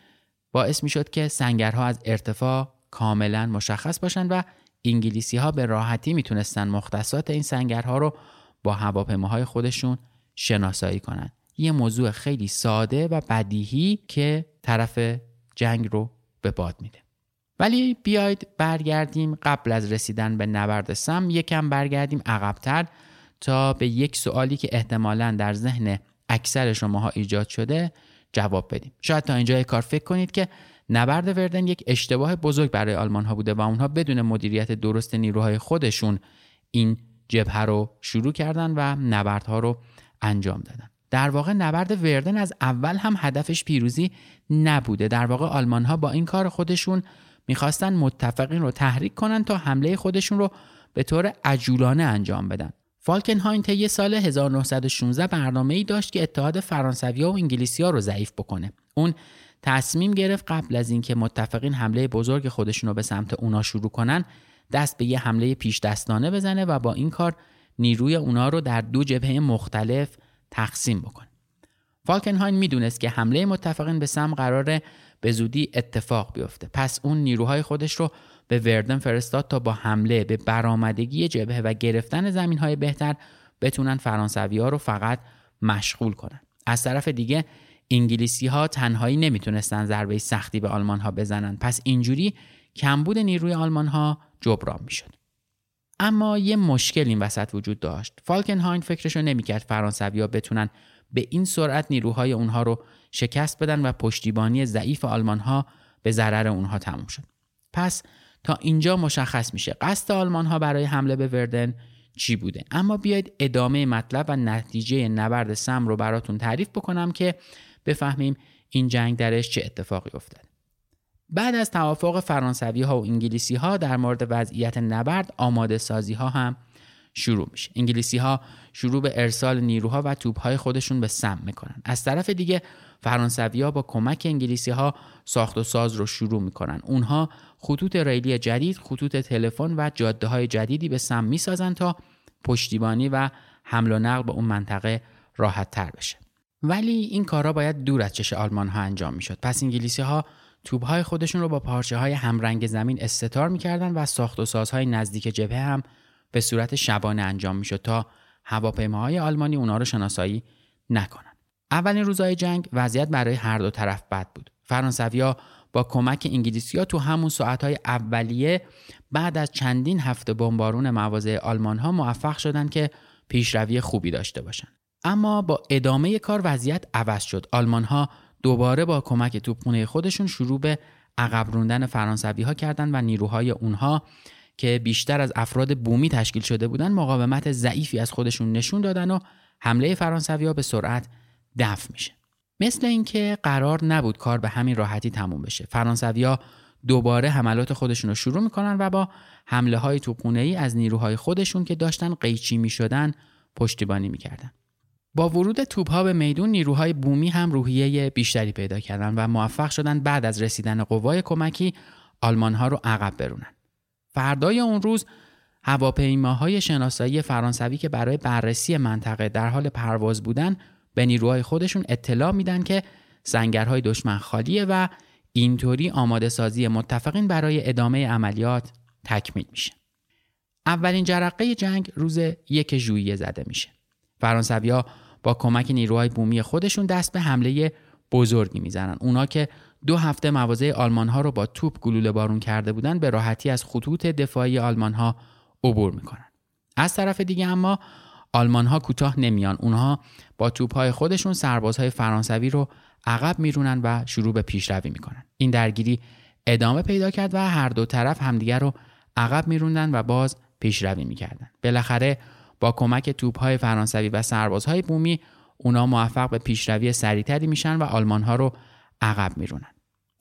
باعث می شد که سنگرها از ارتفاع کاملا مشخص باشند و انگلیسی ها به راحتی می‌تونستن مختصات این سنگرها رو با هواپیماهای خودشون شناسایی کنند. یه موضوع خیلی ساده و بدیهی که طرف جنگ رو به باد میده. ولی بیاید برگردیم قبل از رسیدن به نبرد سم یکم برگردیم عقبتر تا به یک سوالی که احتمالا در ذهن اکثر شماها ایجاد شده جواب بدیم. شاید تا اینجا کار فکر کنید که نبرد وردن یک اشتباه بزرگ برای آلمان ها بوده و اونها بدون مدیریت درست نیروهای خودشون این جبهه رو شروع کردن و نبردها رو انجام دادن در واقع نبرد وردن از اول هم هدفش پیروزی نبوده در واقع آلمان ها با این کار خودشون می‌خواستن متفقین رو تحریک کنن تا حمله خودشون رو به طور عجولانه انجام بدن. فالکنهاین طی سال 1916 برنامه ای داشت که اتحاد فرانسوی و انگلیسی رو ضعیف بکنه. اون تصمیم گرفت قبل از اینکه متفقین حمله بزرگ خودشون رو به سمت اونا شروع کنن دست به یه حمله پیش دستانه بزنه و با این کار نیروی اونا رو در دو جبهه مختلف تقسیم بکنه. فالکنهاین می‌دونست که حمله متفقین به سم قراره به زودی اتفاق بیفته. پس اون نیروهای خودش رو به وردن فرستاد تا با حمله به برآمدگی جبهه و گرفتن زمین های بهتر بتونن فرانسوی ها رو فقط مشغول کنن. از طرف دیگه انگلیسی ها تنهایی نمی‌تونستن ضربه سختی به آلمان ها بزنن. پس اینجوری کمبود نیروی آلمان ها جبران می‌شد. اما یه مشکل این وسط وجود داشت. فالکنهاین فکرشو نمی‌کرد فرانسوی ها بتونن به این سرعت نیروهای اونها رو شکست بدن و پشتیبانی ضعیف آلمان ها به ضرر اونها تموم شد. پس تا اینجا مشخص میشه قصد آلمان ها برای حمله به وردن چی بوده. اما بیاید ادامه مطلب و نتیجه نبرد سم رو براتون تعریف بکنم که بفهمیم این جنگ درش چه اتفاقی افتاد. بعد از توافق فرانسوی ها و انگلیسی ها در مورد وضعیت نبرد آماده سازی ها هم شروع میشه. انگلیسی ها شروع به ارسال نیروها و توپ های خودشون به سم می‌کنن. از طرف دیگه فرانسوی ها با کمک انگلیسی ها ساخت و ساز رو شروع می‌کنن. اونها خطوط ریلی جدید خطوط تلفن و جاده های جدیدی به سم می‌سازن تا پشتیبانی و حمل و نقل به اون منطقه راحت تر بشه. ولی این کارا باید دور از چش آلمان ها انجام می‌شد. پس انگلیسی ها توپ های خودشون رو با پارچه های همرنگ زمین استتار می‌کردن و ساخت و سازهای نزدیک جبهه هم به صورت شبانه انجام می‌شد تا هواپیماهای آلمانی اونا رو شناسایی نکنن. اولین روزهای جنگ وضعیت برای هر دو طرف بد بود. فرانسویا با کمک انگلیسیا تو همون ساعتهای اولیه بعد از چندین هفته بمبارون مواضع آلمان ها موفق شدند که پیشروی خوبی داشته باشند. اما با ادامه کار وضعیت عوض شد. آلمان ها دوباره با کمک توپخونه خودشون شروع به عقب روندن فرانسوی ها کردند و نیروهای اونها که بیشتر از افراد بومی تشکیل شده بودند مقاومت ضعیفی از خودشون نشون دادن و حمله فرانسوی ها به سرعت دفع میشه. مثل اینکه قرار نبود کار به همین راحتی تموم بشه. فرانسویا دوباره حملات خودشون رو شروع می‌کنن و با حمله های توپخونه ای از نیروهای خودشون که داشتن قیچی می‌شدن پشتیبانی می‌کردن. با ورود توپ ها به میدون نیروهای بومی هم روحیه بیشتری پیدا کردند و موفق شدند بعد از رسیدن قوای کمکی آلمان ها رو عقب برونن. فردای اون روز هواپیماهای شناسایی فرانسوی که برای بررسی منطقه در حال پرواز بودن به نیروهای خودشون اطلاع میدن که سنگرهای دشمن خالیه و اینطوری آماده سازی متفقین برای ادامه عملیات تکمیل میشه. اولین جرقه جنگ روز یک ژوئیه زده میشه. فرانسویا با کمک نیروهای بومی خودشون دست به حمله بزرگی می‌زنن اونا که دو هفته مواضع آلمان ها رو با توپ گلوله بارون کرده بودن به راحتی از خطوط دفاعی آلمان ها عبور می‌کنن از طرف دیگه اما آلمان ها کوتاه نمیان. اونها با توپ خودشون سربازهای فرانسوی رو عقب میرونن و شروع به پیشروی می‌کنن. این درگیری ادامه پیدا کرد و هر دو طرف همدیگر رو عقب میروندن و باز پیشروی می‌کردن. بالاخره با کمک توپهای فرانسوی و سربازهای بومی اونا موفق به پیشروی سریعتری میشن و آلمان ها رو عقب میرونن.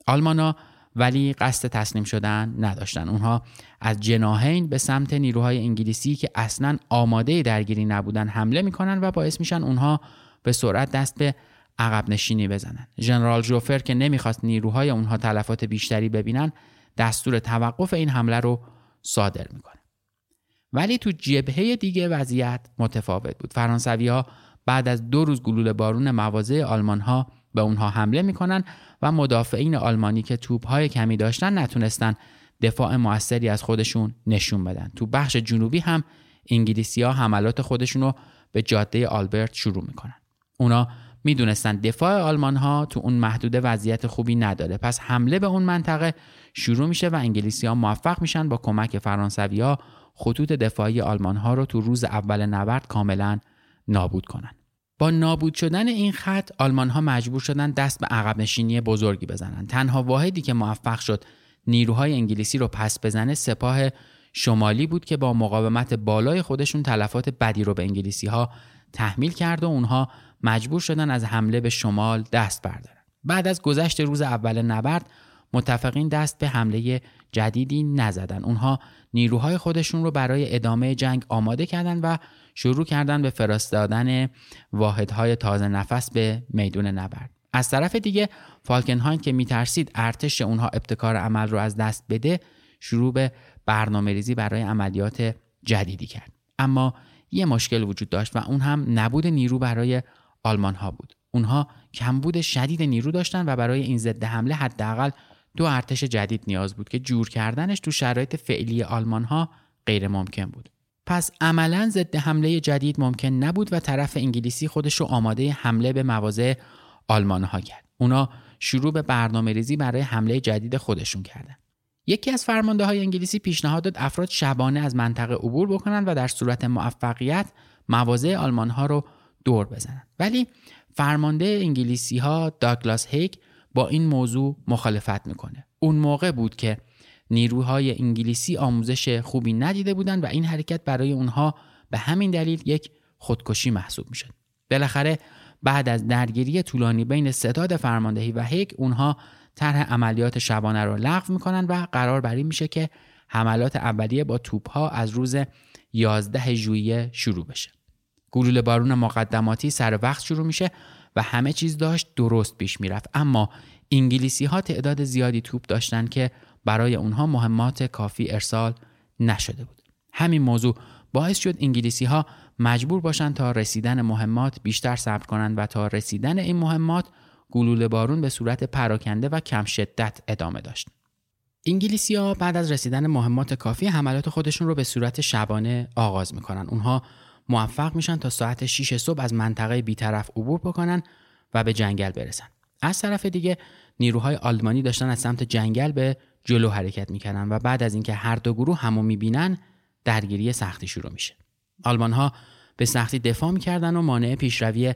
آلمانا ولی قصد تسلیم شدن نداشتن. اونها از جناهین به سمت نیروهای انگلیسی که اصلا آماده درگیری نبودن حمله می‌کنن و باعث میشن اونها به سرعت دست به عقب نشینی بزنن. ژنرال جوفر که نمی‌خواست نیروهای اونها تلفات بیشتری ببینن دستور توقف این حمله رو صادر می‌کنه. ولی تو جبهه دیگه وضعیت متفاوت بود. فرانسوی ها بعد از دو روز گلوله بارون مواضع آلمان ها به اونها حمله می‌کنن و مدافعین آلمانی که توپ های کمی داشتن نتونستن دفاع موثری از خودشون نشون بدن. تو بخش جنوبی هم انگلیسی ها حملات خودشون رو به جاده آلبرت شروع می‌کنن. اونا می‌دونستن دفاع آلمان ها تو اون محدوده وضعیت خوبی نداره. پس حمله به اون منطقه شروع میشه و انگلیسی ها موفق میشن با کمک فرانسوی ها خطوط دفاعی آلمان ها رو تو روز اول نبرد کاملا نابود کنن. با نابود شدن این خط آلمان ها مجبور شدن دست به عقب نشینی بزرگی بزنن. تنها واحدی که موفق شد نیروهای انگلیسی رو پس بزنه سپاه شمالی بود که با مقاومت بالای خودشون تلفات بدی رو به انگلیسی ها تحمیل کرد و اونها مجبور شدن از حمله به شمال دست بردارن. بعد از گذشت روز اول نبرد متفقین دست به حمله جدیدی نزدن. اونها نیروهای خودشون رو برای ادامه جنگ آماده کردند و شروع کردن به فرستادن واحدهای تازه نفس به میدون نبرد. از طرف دیگه فالکنهاین که میترسید ارتش اونها ابتکار عمل رو از دست بده شروع به برنامه ریزی برای عملیات جدیدی کرد. اما یه مشکل وجود داشت و اون هم نبود نیرو برای آلمان ها بود. اونها کمبود شدید نیرو داشتن و برای این ضد حمله حداقل دو ارتش جدید نیاز بود که جور کردنش تو شرایط فعلی آلمان ها غیر ممکن بود. پس عملا ضد حمله جدید ممکن نبود و طرف انگلیسی خودش رو آماده حمله به مواضع آلمان ها کرد. اونا شروع به برنامه ریزی برای حمله جدید خودشون کردن. یکی از فرمانده های انگلیسی پیشنهاد داد افراد شبانه از منطقه عبور بکنن و در صورت موفقیت مواضع آلمان ها رو دور بزنن. ولی فرمانده انگلیسی ها داگلاس هیک با این موضوع مخالفت می‌کنه اون موقع بود که نیروهای انگلیسی آموزش خوبی ندیده بودند و این حرکت برای اونها به همین دلیل یک خودکشی محسوب می‌شد بالاخره بعد از درگیری طولانی بین ستاد فرماندهی و هیک اونها طرح عملیات شبانه را لغو می‌کنن و قرار بر این میشه که حملات اولیه با توپ ها از روز 11 ژوئیه شروع بشه. گلوله بارون مقدماتی سر وقت شروع میشه و همه چیز داشت درست پیش می‌رفت اما انگلیسی ها تعداد زیادی توپ داشتند که برای اونها مهمات کافی ارسال نشده بود همین موضوع باعث شد انگلیسی ها مجبور باشند تا رسیدن مهمات بیشتر صبر کنند و تا رسیدن این مهمات گلوله بارون به صورت پراکنده و کم شدت ادامه داشت. انگلیسی ها بعد از رسیدن مهمات کافی حملات خودشون رو به صورت شبانه آغاز می‌کنن. اونها موفق میشن تا ساعت 6 صبح از منطقه بیطرف عبور بکنن و به جنگل برسن. از طرف دیگه نیروهای آلمانی داشتن از سمت جنگل به جلو حرکت می‌کردن و بعد از اینکه هر دو گروه همو می‌بینن درگیری سختی شروع میشه. آلمان ها به سختی دفاع می‌کردن و مانع پیشروی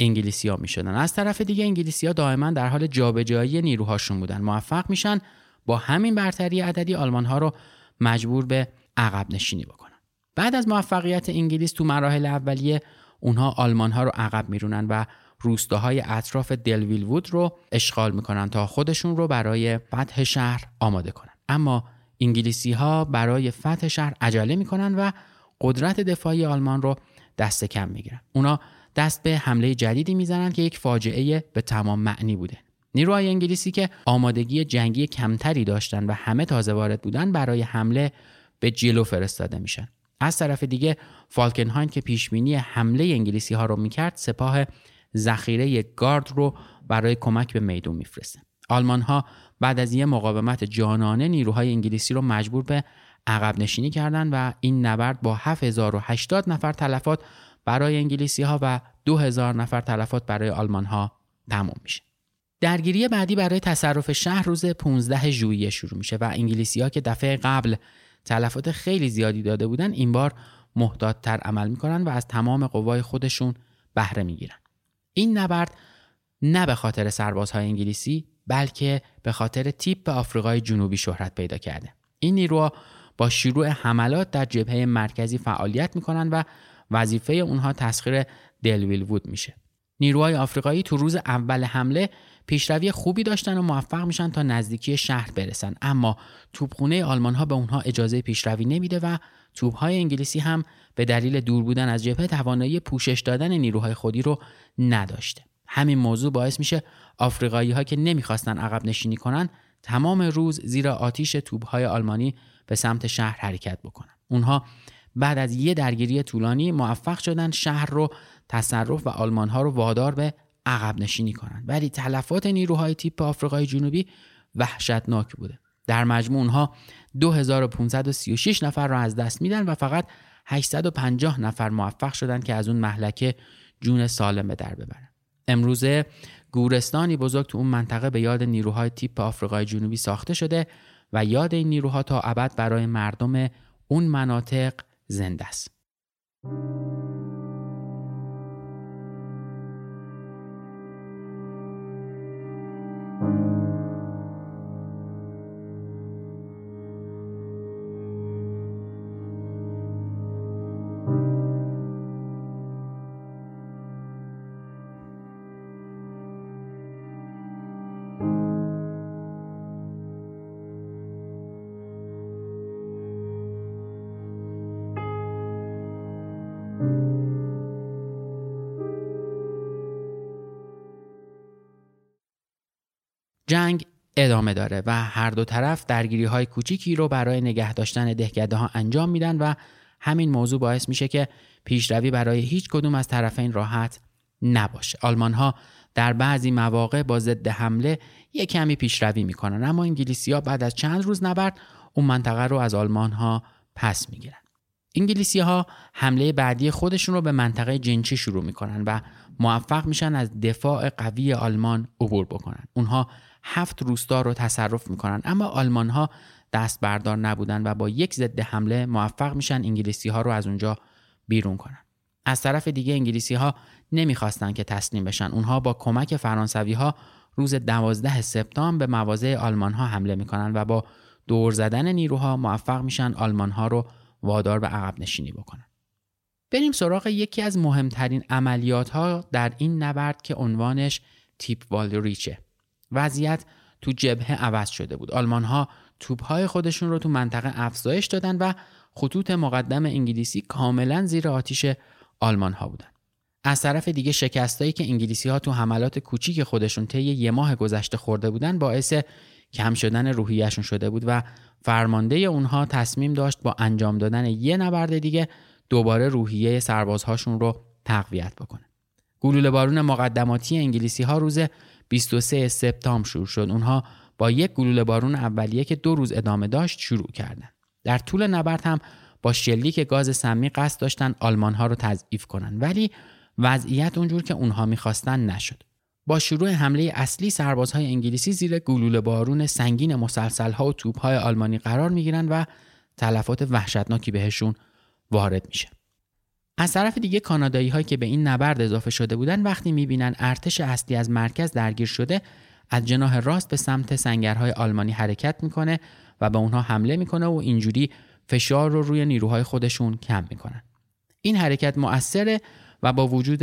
انگلیسی ها می‌شدن. از طرف دیگه انگلیسی ها دائما در حال جابجایی نیروهاشون بودن. موفق میشن با همین برتری عددی آلمان ها رو مجبور به عقب نشینی بکنن. بعد از موفقیت انگلیس تو مراحل اولیه اونها آلمان ها رو عقب میرونن و روستاهای اطراف دلویل وود رو اشغال می‌کنن تا خودشون رو برای فتح شهر آماده کنن. اما انگلیسی ها برای فتح شهر عجله می‌کنن و قدرت دفاعی آلمان رو دست کم می‌گیرن. اونا دست به حمله جدیدی می‌زنن که یک فاجعه به تمام معنی بوده. نیروهای انگلیسی که آمادگی جنگی کمتری داشتن و همه تازه وارد بودن برای حمله به جلو فرستاده میشن. از طرف دیگه فالکنهاین که پیشبینی حمله انگلیسی ها رو می‌کرد سپاه ذخیره گارد رو برای کمک به میدون میفرسته آلمان ها بعد از یه مقاومت جانانه نیروهای انگلیسی رو مجبور به عقب نشینی کردن و این نبرد با 7080 نفر تلفات برای انگلیسی ها و 2000 نفر تلفات برای آلمان ها تموم میشه. درگیری بعدی برای تصرف شهر روز 15 ژوئیه شروع میشه و انگلیسی ها که دفعه قبل تلفات خیلی زیادی داده بودن این بار محتاطتر عمل می‌کنن و از تمام قوای خودشون بهره می‌گیرن این نبرد نه به خاطر سربازهای انگلیسی بلکه به خاطر تیپ آفریقای جنوبی شهرت پیدا کرده. این نیروها با شروع حملات در جبهه مرکزی فعالیت می‌کنن و وظیفه اونها تسخیر دلویل وود میشه. نیروهای آفریقایی تو روز اول حمله پیشروی خوبی داشتن و موفق میشن تا نزدیکی شهر برسن. اما توپخونه آلمان ها به اونها اجازه پیشروی نمیده و توپهای انگلیسی هم به دلیل دور بودن از جبهه توانایی پوشش دادن نیروهای خودی رو نداشته. همین موضوع باعث میشه آفریقایی ها که نمی‌خواستن عقب نشینی کنن تمام روز زیر آتیش توپهای آلمانی به سمت شهر حرکت بکنن. اونها بعد از یه درگیری طولانی موفق شدن شهر رو تصرف و آلمان ها رو وادار به عقب نشینی کنند ولی تلفات نیروهای تیپ آفریقای جنوبی وحشتناک بوده. در مجموع اونها 2536 نفر را از دست میدن و فقط 850 نفر موفق شدند که از اون محلکه جون سالم به در ببرن. امروزه گورستانی بزرگ تو اون منطقه به یاد نیروهای تیپ آفریقای جنوبی ساخته شده و یاد این نیروها تا ابد برای مردم اون مناطق زنده است. ادامه داره و هر دو طرف درگیری های کوچیکی رو برای نگه داشتن دهکده ها انجام میدن و همین موضوع باعث میشه که پیشروی برای هیچ کدوم از طرفین راحت نباشه. آلمان ها در بعضی مواقع با ضد حمله یک کمی پیشروی می‌کنن اما انگلیسی ها بعد از چند روز نبرد اون منطقه رو از آلمان ها پس می‌گیرن. انگلیسی ها حمله بعدی خودشون رو به منطقه جنچی شروع می‌کنن و موفق میشن از دفاع قوی آلمان عبور بکنن. اونها هفت روستا رو تصرف می‌کنن. اما آلمان ها دست بردار نبودن و با یک ضد حمله موفق میشن انگلیسی ها رو از اونجا بیرون کنن. از طرف دیگه انگلیسی ها نمی‌خواستن که تسلیم بشن. اونها با کمک فرانسوی ها روز 12 سپتامبر به مواضع آلمان ها حمله می‌کنن و با دور زدن نیروها موفق میشن آلمان ها رو وادار به عقب نشینی بکنن. بریم سراغ یکی از مهمترین عملیات ها در این نبرد که عنوانش تیپ والریچه. وضعیت تو جبهه عوض شده بود آلمان ها توپ های خودشون رو تو منطقه افزایش دادن و خطوط مقدم انگلیسی کاملا زیر آتیش آلمان ها بودن از طرف دیگه شکستایی که انگلیسی ها تو حملات کوچیک خودشون طی یه ماه گذشته خورده بودن باعث کم شدن روحیهشون شده بود و فرمانده اونها تصمیم داشت با انجام دادن یه نبرد دیگه دوباره روحیه سربازهاشون رو تقویت بکنه. گلوله بارون مقدماتی انگلیسی ها روز 23 سپتامبر شروع شد. اونها با یک گلوله بارون اولیه که دو روز ادامه داشت شروع کردند. در طول نبرد هم با شلیک گاز سمی قصد داشتن آلمان ها رو تضعیف کنن ولی وضعیت اونجور که اونها می‌خواستن نشد. با شروع حمله اصلی سربازهای انگلیسی زیر گلوله بارون سنگین مسلسلها و توپهای آلمانی قرار می‌گیرند و تلفات وحشتناکی بهشون وارد میشه. از طرف دیگه کانادایی هایی که به این نبرد اضافه شده بودن وقتی می‌بینن ارتش اصلی از مرکز درگیر شده از جناح راست به سمت سنگرهای آلمانی حرکت می‌کنه و به اونها حمله می‌کنه و اینجوری فشار رو روی نیروهای خودشون کم می‌کنن. این حرکت مؤثره و با وجود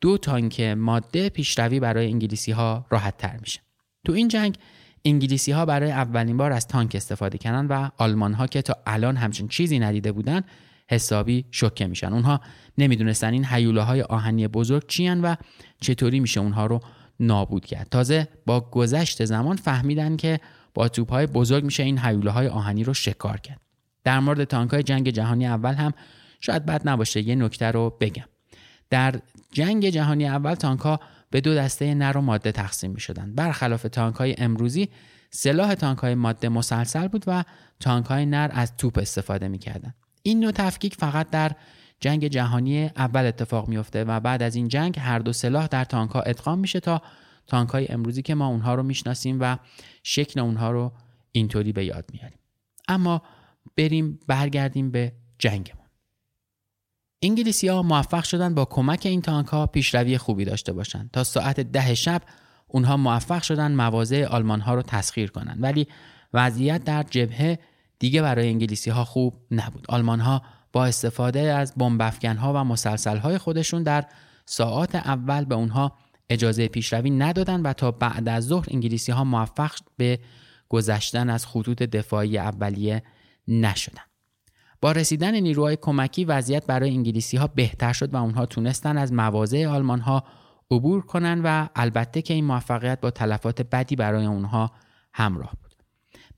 دو تانک ماده پیشروی برای انگلیسی ها راحت تر میشه. تو این جنگ انگلیسی ها برای اولین بار از تانک استفاده کردن و آلمان ها که تا الان همچین چیزی ندیده بودن حسابی شوکه میشن اونها نمی‌دونستن این حیوله آهنی بزرگ چی و چطوری میشه اونها رو نابود کرد تازه با گذشت زمان فهمیدن که با توپ های بزرگ میشه این حیوله های آهنی رو شکار کرد در مورد تانک های جنگ جهانی اول هم شاید بد نباشه یه نکته رو بگم در جنگ جهانی اول تانک ها به دو دسته نر و ماده تقسیم می شدن. برخلاف تانک های امروزی سلاح تانک های ماده مسلسل بود و تانک های نر از توپ استفاده می کردن. این نوع تفکیک فقط در جنگ جهانی اول اتفاق میفته و بعد از این جنگ هر دو سلاح در تانک ها ادغام میشه تا تانک های امروزی که ما اونها رو می‌شناسیم و شکل اونها رو اینطوری به یاد میاریم. اما بریم برگردیم به جنگمون. انگلیسی ها موفق شدن با کمک این تانک ها پیشروی خوبی داشته باشند تا ساعت ده شب اونها موفق شدن مواضع آلمان ها رو تسخیر کنند ولی وضعیت در جبهه دیگه برای انگلیسی ها خوب نبود آلمان ها با استفاده از بمب ها و مسلسل های خودشون در ساعات اول به اونها اجازه پیشروی ندادن و تا بعد از ظهر انگلیسی ها موفق به گذشتن از خطوط دفاعی اولیه نشدن با رسیدن نیروهای کمکی وضعیت برای انگلیسی ها بهتر شد و اونها تونستن از مواضع آلمان ها عبور کنند و البته که این موفقیت با تلفات بدی برای اونها همراه بود.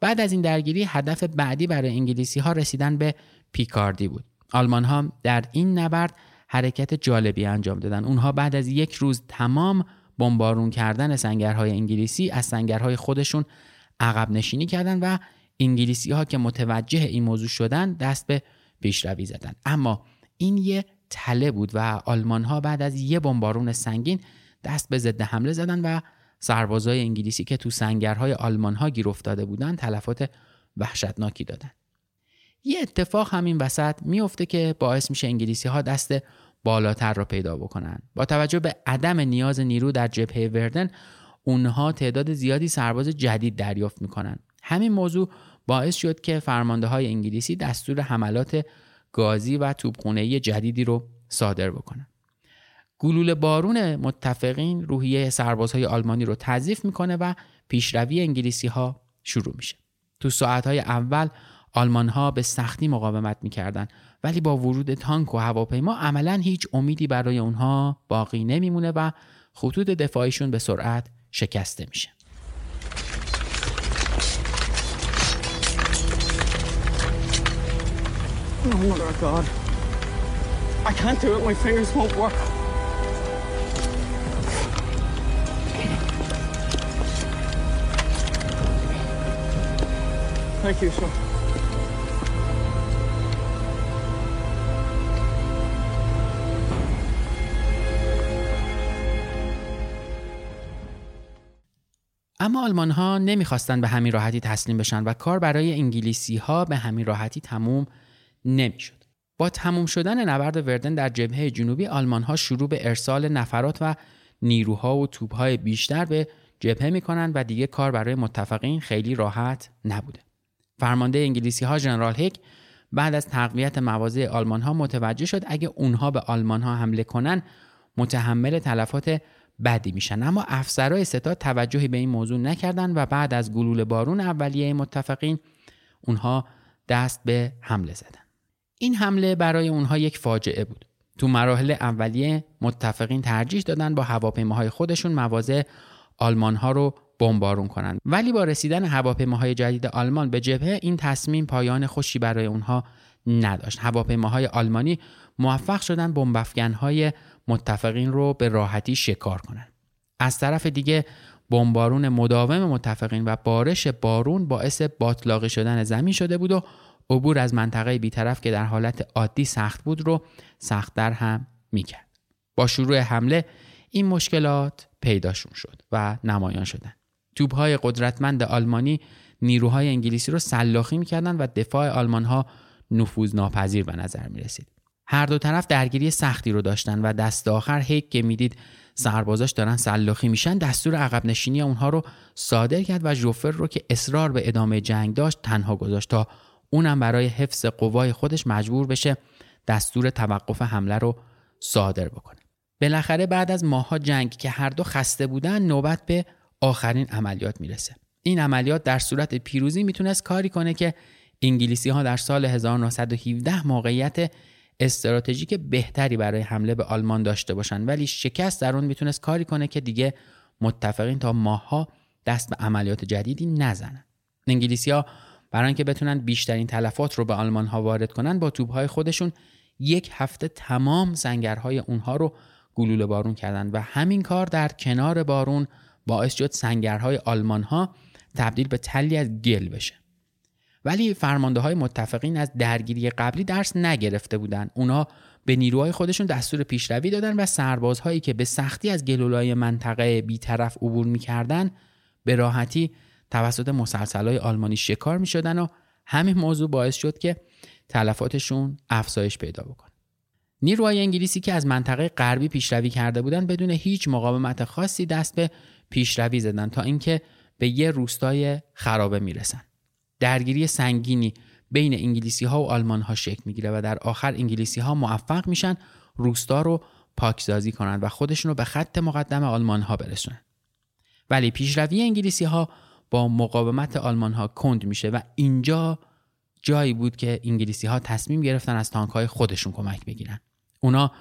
بعد از این درگیری هدف بعدی برای انگلیسی ها رسیدن به پیکاردی بود. آلمان ها در این نبرد حرکت جالبی انجام دادن. اونها بعد از یک روز تمام بمبارون کردن سنگرهای انگلیسی از سنگرهای خودشون عقب نشینی کردند و انگلیسی ها که متوجه این موضوع شدن دست به پیشروی زدن اما این یه تله بود و آلمان ها بعد از یه بمبارون سنگین دست به ضد حمله زدن و سربازای انگلیسی که تو سنگرهای آلمان ها گیر افتاده بودن تلفات وحشتناکی دادن. یه اتفاق همین وسط میفته که باعث میشه انگلیسی ها دست بالاتر را پیدا بکنن. با توجه به عدم نیاز نیرو در جبهه وردن اونها تعداد زیادی سرباز جدید دریافت می‌کنن. همین موضوع باعث شد که فرمانده های انگلیسی دستور حملات گازی و توپخانه‌ای جدیدی رو صادر بکنن. گلوله بارون متفقین روحیه سربازهای آلمانی رو تضعیف می‌کنه و پیشروی انگلیسی ها شروع میشه تو ساعتهای اول آلمان ها به سختی مقاومت می‌کردن ولی با ورود تانک و هواپیما عملا هیچ امیدی برای اونها باقی نمیمونه و خطوط دفاعیشون به سرعت شکسته میشه Oh my God. I can't do it. My fingers won't work. Thank you, sir. اما آلمان ها نمی‌خواستن به همین راحتی تسلیم بشن و کار برای انگلیسی ها به همین راحتی تموم نمی‌شد. با تموم شدن نبرد وردن در جبهه جنوبی آلمان ها شروع به ارسال نفرات و نیروها و توپهای بیشتر به جبهه می‌کنن و دیگه کار برای متفقین خیلی راحت نبوده. فرمانده انگلیسی ها جنرال هیک بعد از تقویت مواضع آلمان ها متوجه شد اگه اونها به آلمان ها حمله کنن متحمل تلفات بدی میشن. اما افسرهای ستاد توجهی به این موضوع نکردند و بعد از گلوله بارون اولیه متفقین اونها دست به حمله زدن. این حمله برای اونها یک فاجعه بود. تو مراحل اولیه متفقین ترجیح دادن با هواپیماهای خودشون مواضع آلمان ها رو بمبارون کنند. ولی با رسیدن هواپیماهای جدید آلمان به جبهه این تصمیم پایان خوشی برای اونها نداشت. هواپیماهای آلمانی موفق شدن بمب های متفقین رو به راحتی شکار کنند. از طرف دیگه بمبارون مداوم متفقین و بارش بارون باعث باطلاقی شدن زمین شده بود و عبور از منطقه بیطرف که در حالت عادی سخت بود رو سختتر هم می‌کرد. با شروع حمله این مشکلات پیداشون شد و نمایان شدن. توبهای قدرتمند آلمانی نیروهای انگلیسی رو سلاخی می‌کردن و دفاع آلمان ها نفوذ ناپذیر به نظر می رسید. هر دو طرف درگیری سختی رو داشتن و دست آخر هیک که می‌دید سربازاش دارن سلاخی میشن دستور عقب نشینی اونها رو صادر کرد و جوفر رو که اصرار به ادامه جنگ داشت تنها گذاشت تا اونم برای حفظ قوای خودش مجبور بشه دستور توقف حمله رو صادر بکنه بالاخره بعد از ماها جنگ که هر دو خسته بودن نوبت به آخرین عملیات می‌رسه. این عملیات در صورت پیروزی می‌تونست کاری کنه که انگلیسی ها در سال 1917 موقعیت استراتژیک بهتری برای حمله به آلمان داشته باشند ولی شکست در اون می‌تونست کاری کنه که دیگه متفقین تا ماهها دست به عملیات جدیدی نزنن. انگلیسی ها برای اینکه بتونن بیشترین تلفات رو به آلمان ها وارد کنن با توپ خودشون یک هفته تمام سنگرهای اونها رو گلوله بارون کردن و همین کار در کنار بارون باعث شد سنگرهای آلمان ها تبدیل به تلی از گل بشه ولی فرمانده های متفقین از درگیری قبلی درس نگرفته بودند. اونا به نیروهای خودشون دستور پیشروی دادن و سربازهایی که به سختی از گلولای منطقه بیطرف عبور می‌کردن به راحتی توسط مسلسلای آلمانی شکار می‌شدن و همین موضوع باعث شد که تلفاتشون افزایش پیدا بکنه. نیروهای انگلیسی که از منطقه غربی پیشروی کرده بودند بدون هیچ مقاومت خاصی دست به پیشروی زدن تا اینکه به یه روستای خرابه می‌رسن. درگیری سنگینی بین انگلیسی ها و آلمان ها شکل می‌گیره و در آخر انگلیسی ها موفق میشن روستا رو پاکسازی کنند و خودشون رو به خط مقدم آلمان ها برسونن ولی پیشروی انگلیسی ها با مقاومت آلمان ها کند میشه و اینجا جایی بود که انگلیسی ها تصمیم گرفتن از تانک های خودشون کمک بگیرن اونا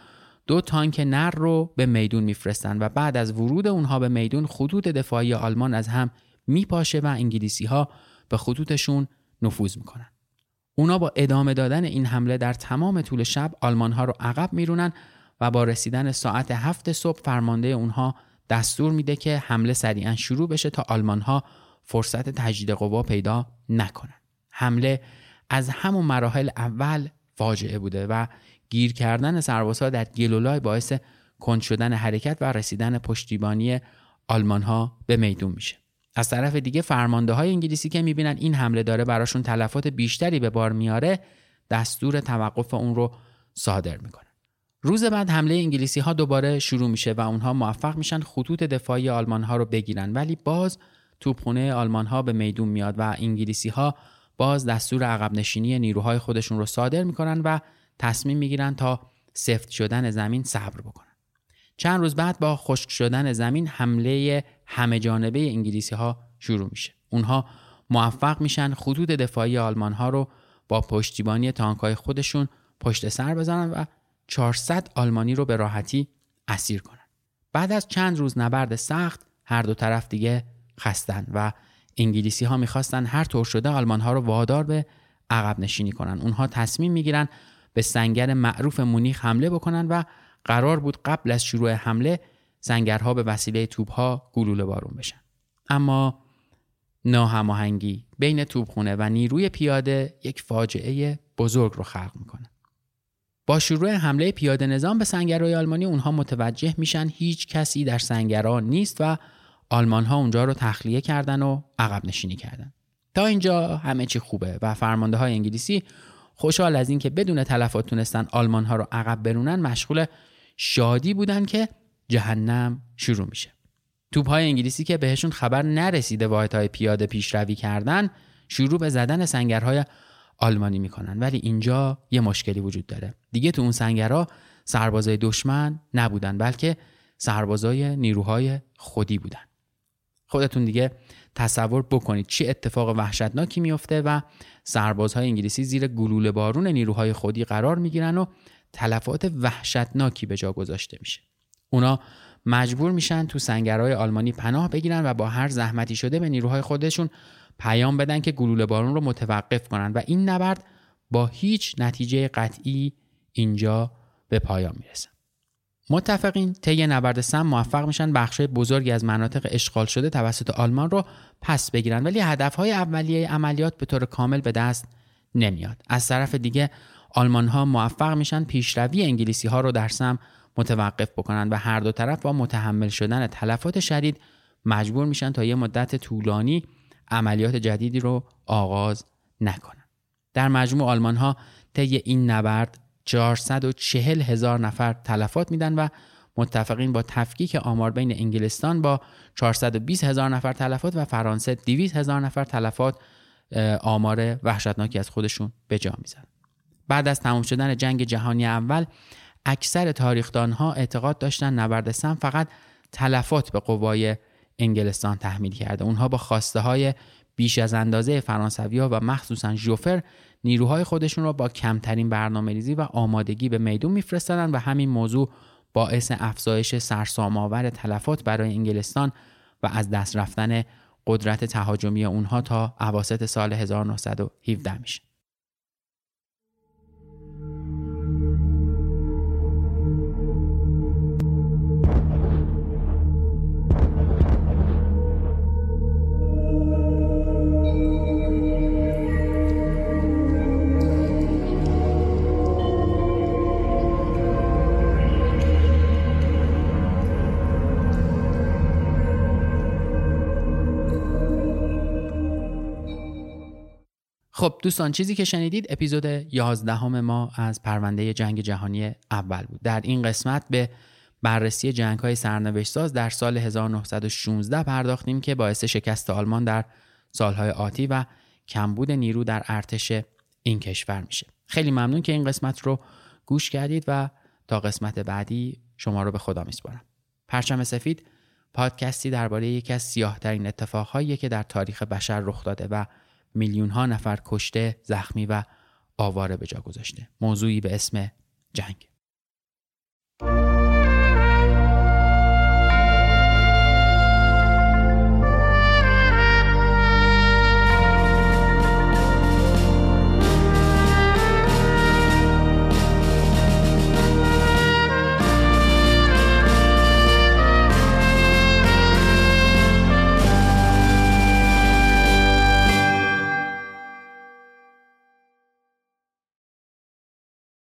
دو تانک نر رو به میدون میفرستن و بعد از ورود اونها به میدون خطوط دفاعی آلمان از هم میپاشه و انگلیسی ها به خطوطشون نفوذ می‌کنن. اونا با ادامه دادن این حمله در تمام طول شب آلمان ها رو عقب میرونن و با رسیدن ساعت هفت صبح فرمانده اونها دستور میده که حمله سریعا شروع بشه تا آلمان ها فرصت تجدید قوا پیدا نکنن. حمله از همون مراحل اول فاجعه بوده و گیر کردن سربازها در گلولای باعث کند شدن حرکت و رسیدن پشتیبانی آلمان ها به میدون میشه. از طرف دیگه فرمانده های انگلیسی که می‌بینن این حمله داره براشون تلفات بیشتری به بار میاره دستور توقف اون رو صادر می‌کنن. روز بعد حمله انگلیسی ها دوباره شروع میشه و اونها موفق میشن خطوط دفاعی آلمان ها رو بگیرن. ولی باز توپخونه آلمان ها به میدون میاد و انگلیسی ها باز دستور عقب نشینی نیروهای خودشون رو صادر می‌کنن و تصمیم می‌گیرن تا سفت شدن زمین صبر بکنن. چند روز بعد با خشک شدن زمین حمله همه جانبه انگلیسی ها شروع میشه. اونها موفق میشن خطوط دفاعی آلمان ها رو با پشتیبانی تانک های خودشون پشت سر بزنن و 400 آلمانی رو به راحتی اسیر کنن. بعد از چند روز نبرد سخت هر دو طرف دیگه خستن و انگلیسی ها می‌خواستن هر طور شده آلمان ها رو وادار به عقب نشینی کنن. اونها تصمیم می‌گیرن به سنگر معروف مونیخ حمله بکنن و قرار بود قبل از شروع حمله سنگرها به وسیله توپها گلوله بارون بشن. اما ناهماهنگی بین توپخونه و نیروی پیاده یک فاجعه بزرگ رو خلق می‌کنه. با شروع حمله پیاده نظام به سنگرهای آلمانی اونها متوجه میشن هیچ کسی در سنگرها نیست و آلمان ها اونجا رو تخلیه کردن و عقب نشینی کردن. تا اینجا همه چی خوبه و فرمانده های انگلیسی خوشحال از اینکه بدون تلفات تونستن آلمان ها رو عقب برونن مشغول شادی بودن که جهنم شروع میشه. توپ های انگلیسی که بهشون خبر نرسیده واحد های پیاده پیشروی کردن شروع به زدن سنگرهای آلمانی می‌کنن. ولی اینجا یه مشکلی وجود داره. دیگه تو اون سنگرها سربازای دشمن نبودن بلکه سربازای نیروهای خودی بودن. خودتون دیگه تصور بکنید چه اتفاق وحشتناکی میفته و سربازهای انگلیسی زیر گلوله بارون نیروهای خودی قرار می‌گیرن و تلفات وحشتناکی به جا گذاشته میشه. اونا مجبور میشن تو سنگرهای آلمانی پناه بگیرن و با هر زحمتی شده به نیروهای خودشون پیام بدن که گلوله بارون رو متوقف کنن و این نبرد با هیچ نتیجه قطعی اینجا به پایان می‌رسه. متفقین طی نبرد سم موفق میشن بخشای بزرگی از مناطق اشغال شده توسط آلمان رو پس بگیرن ولی هدفهای اولیه عملیات به طور کامل به دست نمیاد. از طرف دیگه آلمان ها موفق میشن پیشروی انگلیسی ها رو در سم متوقف بکنن و هر دو طرف با متحمل شدن تلفات شدید مجبور میشن تا یه مدت طولانی عملیات جدیدی رو آغاز نکنن. در مجموع آلمان ها طی این نبرد 440 هزار نفر تلفات میدن و متفقین با تفکیک آمار بین انگلستان با 420 هزار نفر تلفات و فرانسه 200 هزار نفر تلفات آمار وحشتناکی از خودشون به جا میزن. بعد از تمام شدن جنگ جهانی اول اکثر تاریخدان ها اعتقاد داشتن نبرد سم فقط تلفات به قوای انگلستان تحمیل کرده. اونها با خواسته های بیش از اندازه فرانسوی ها و مخصوصا ژوفر نیروهای خودشون را با کمترین برنامه ریزی و آمادگی به میدون میفرستادن و همین موضوع باعث افزایش سرسام‌آور تلفات برای انگلستان و از دست رفتن قدرت تهاجمی اونها تا اواسط سال 1917 میشه. خب دوستان چیزی که شنیدید اپیزود 11 ما از پرونده جنگ جهانی اول بود. در این قسمت به بررسی جنگ های سرنوشت ساز در سال 1916 پرداختیم که باعث شکست آلمان در سالهای آتی و کمبود نیرو در ارتش این کشور میشه. خیلی ممنون که این قسمت رو گوش کردید و تا قسمت بعدی شما رو به خدا میسپارم. پرچم سفید پادکستی درباره یکی از سیاهترین اتفاقهایی که در تاریخ بشر رخ داده و میلیون ها نفر کشته، زخمی و آواره به جا گذاشته. موضوعی به اسم جنگ.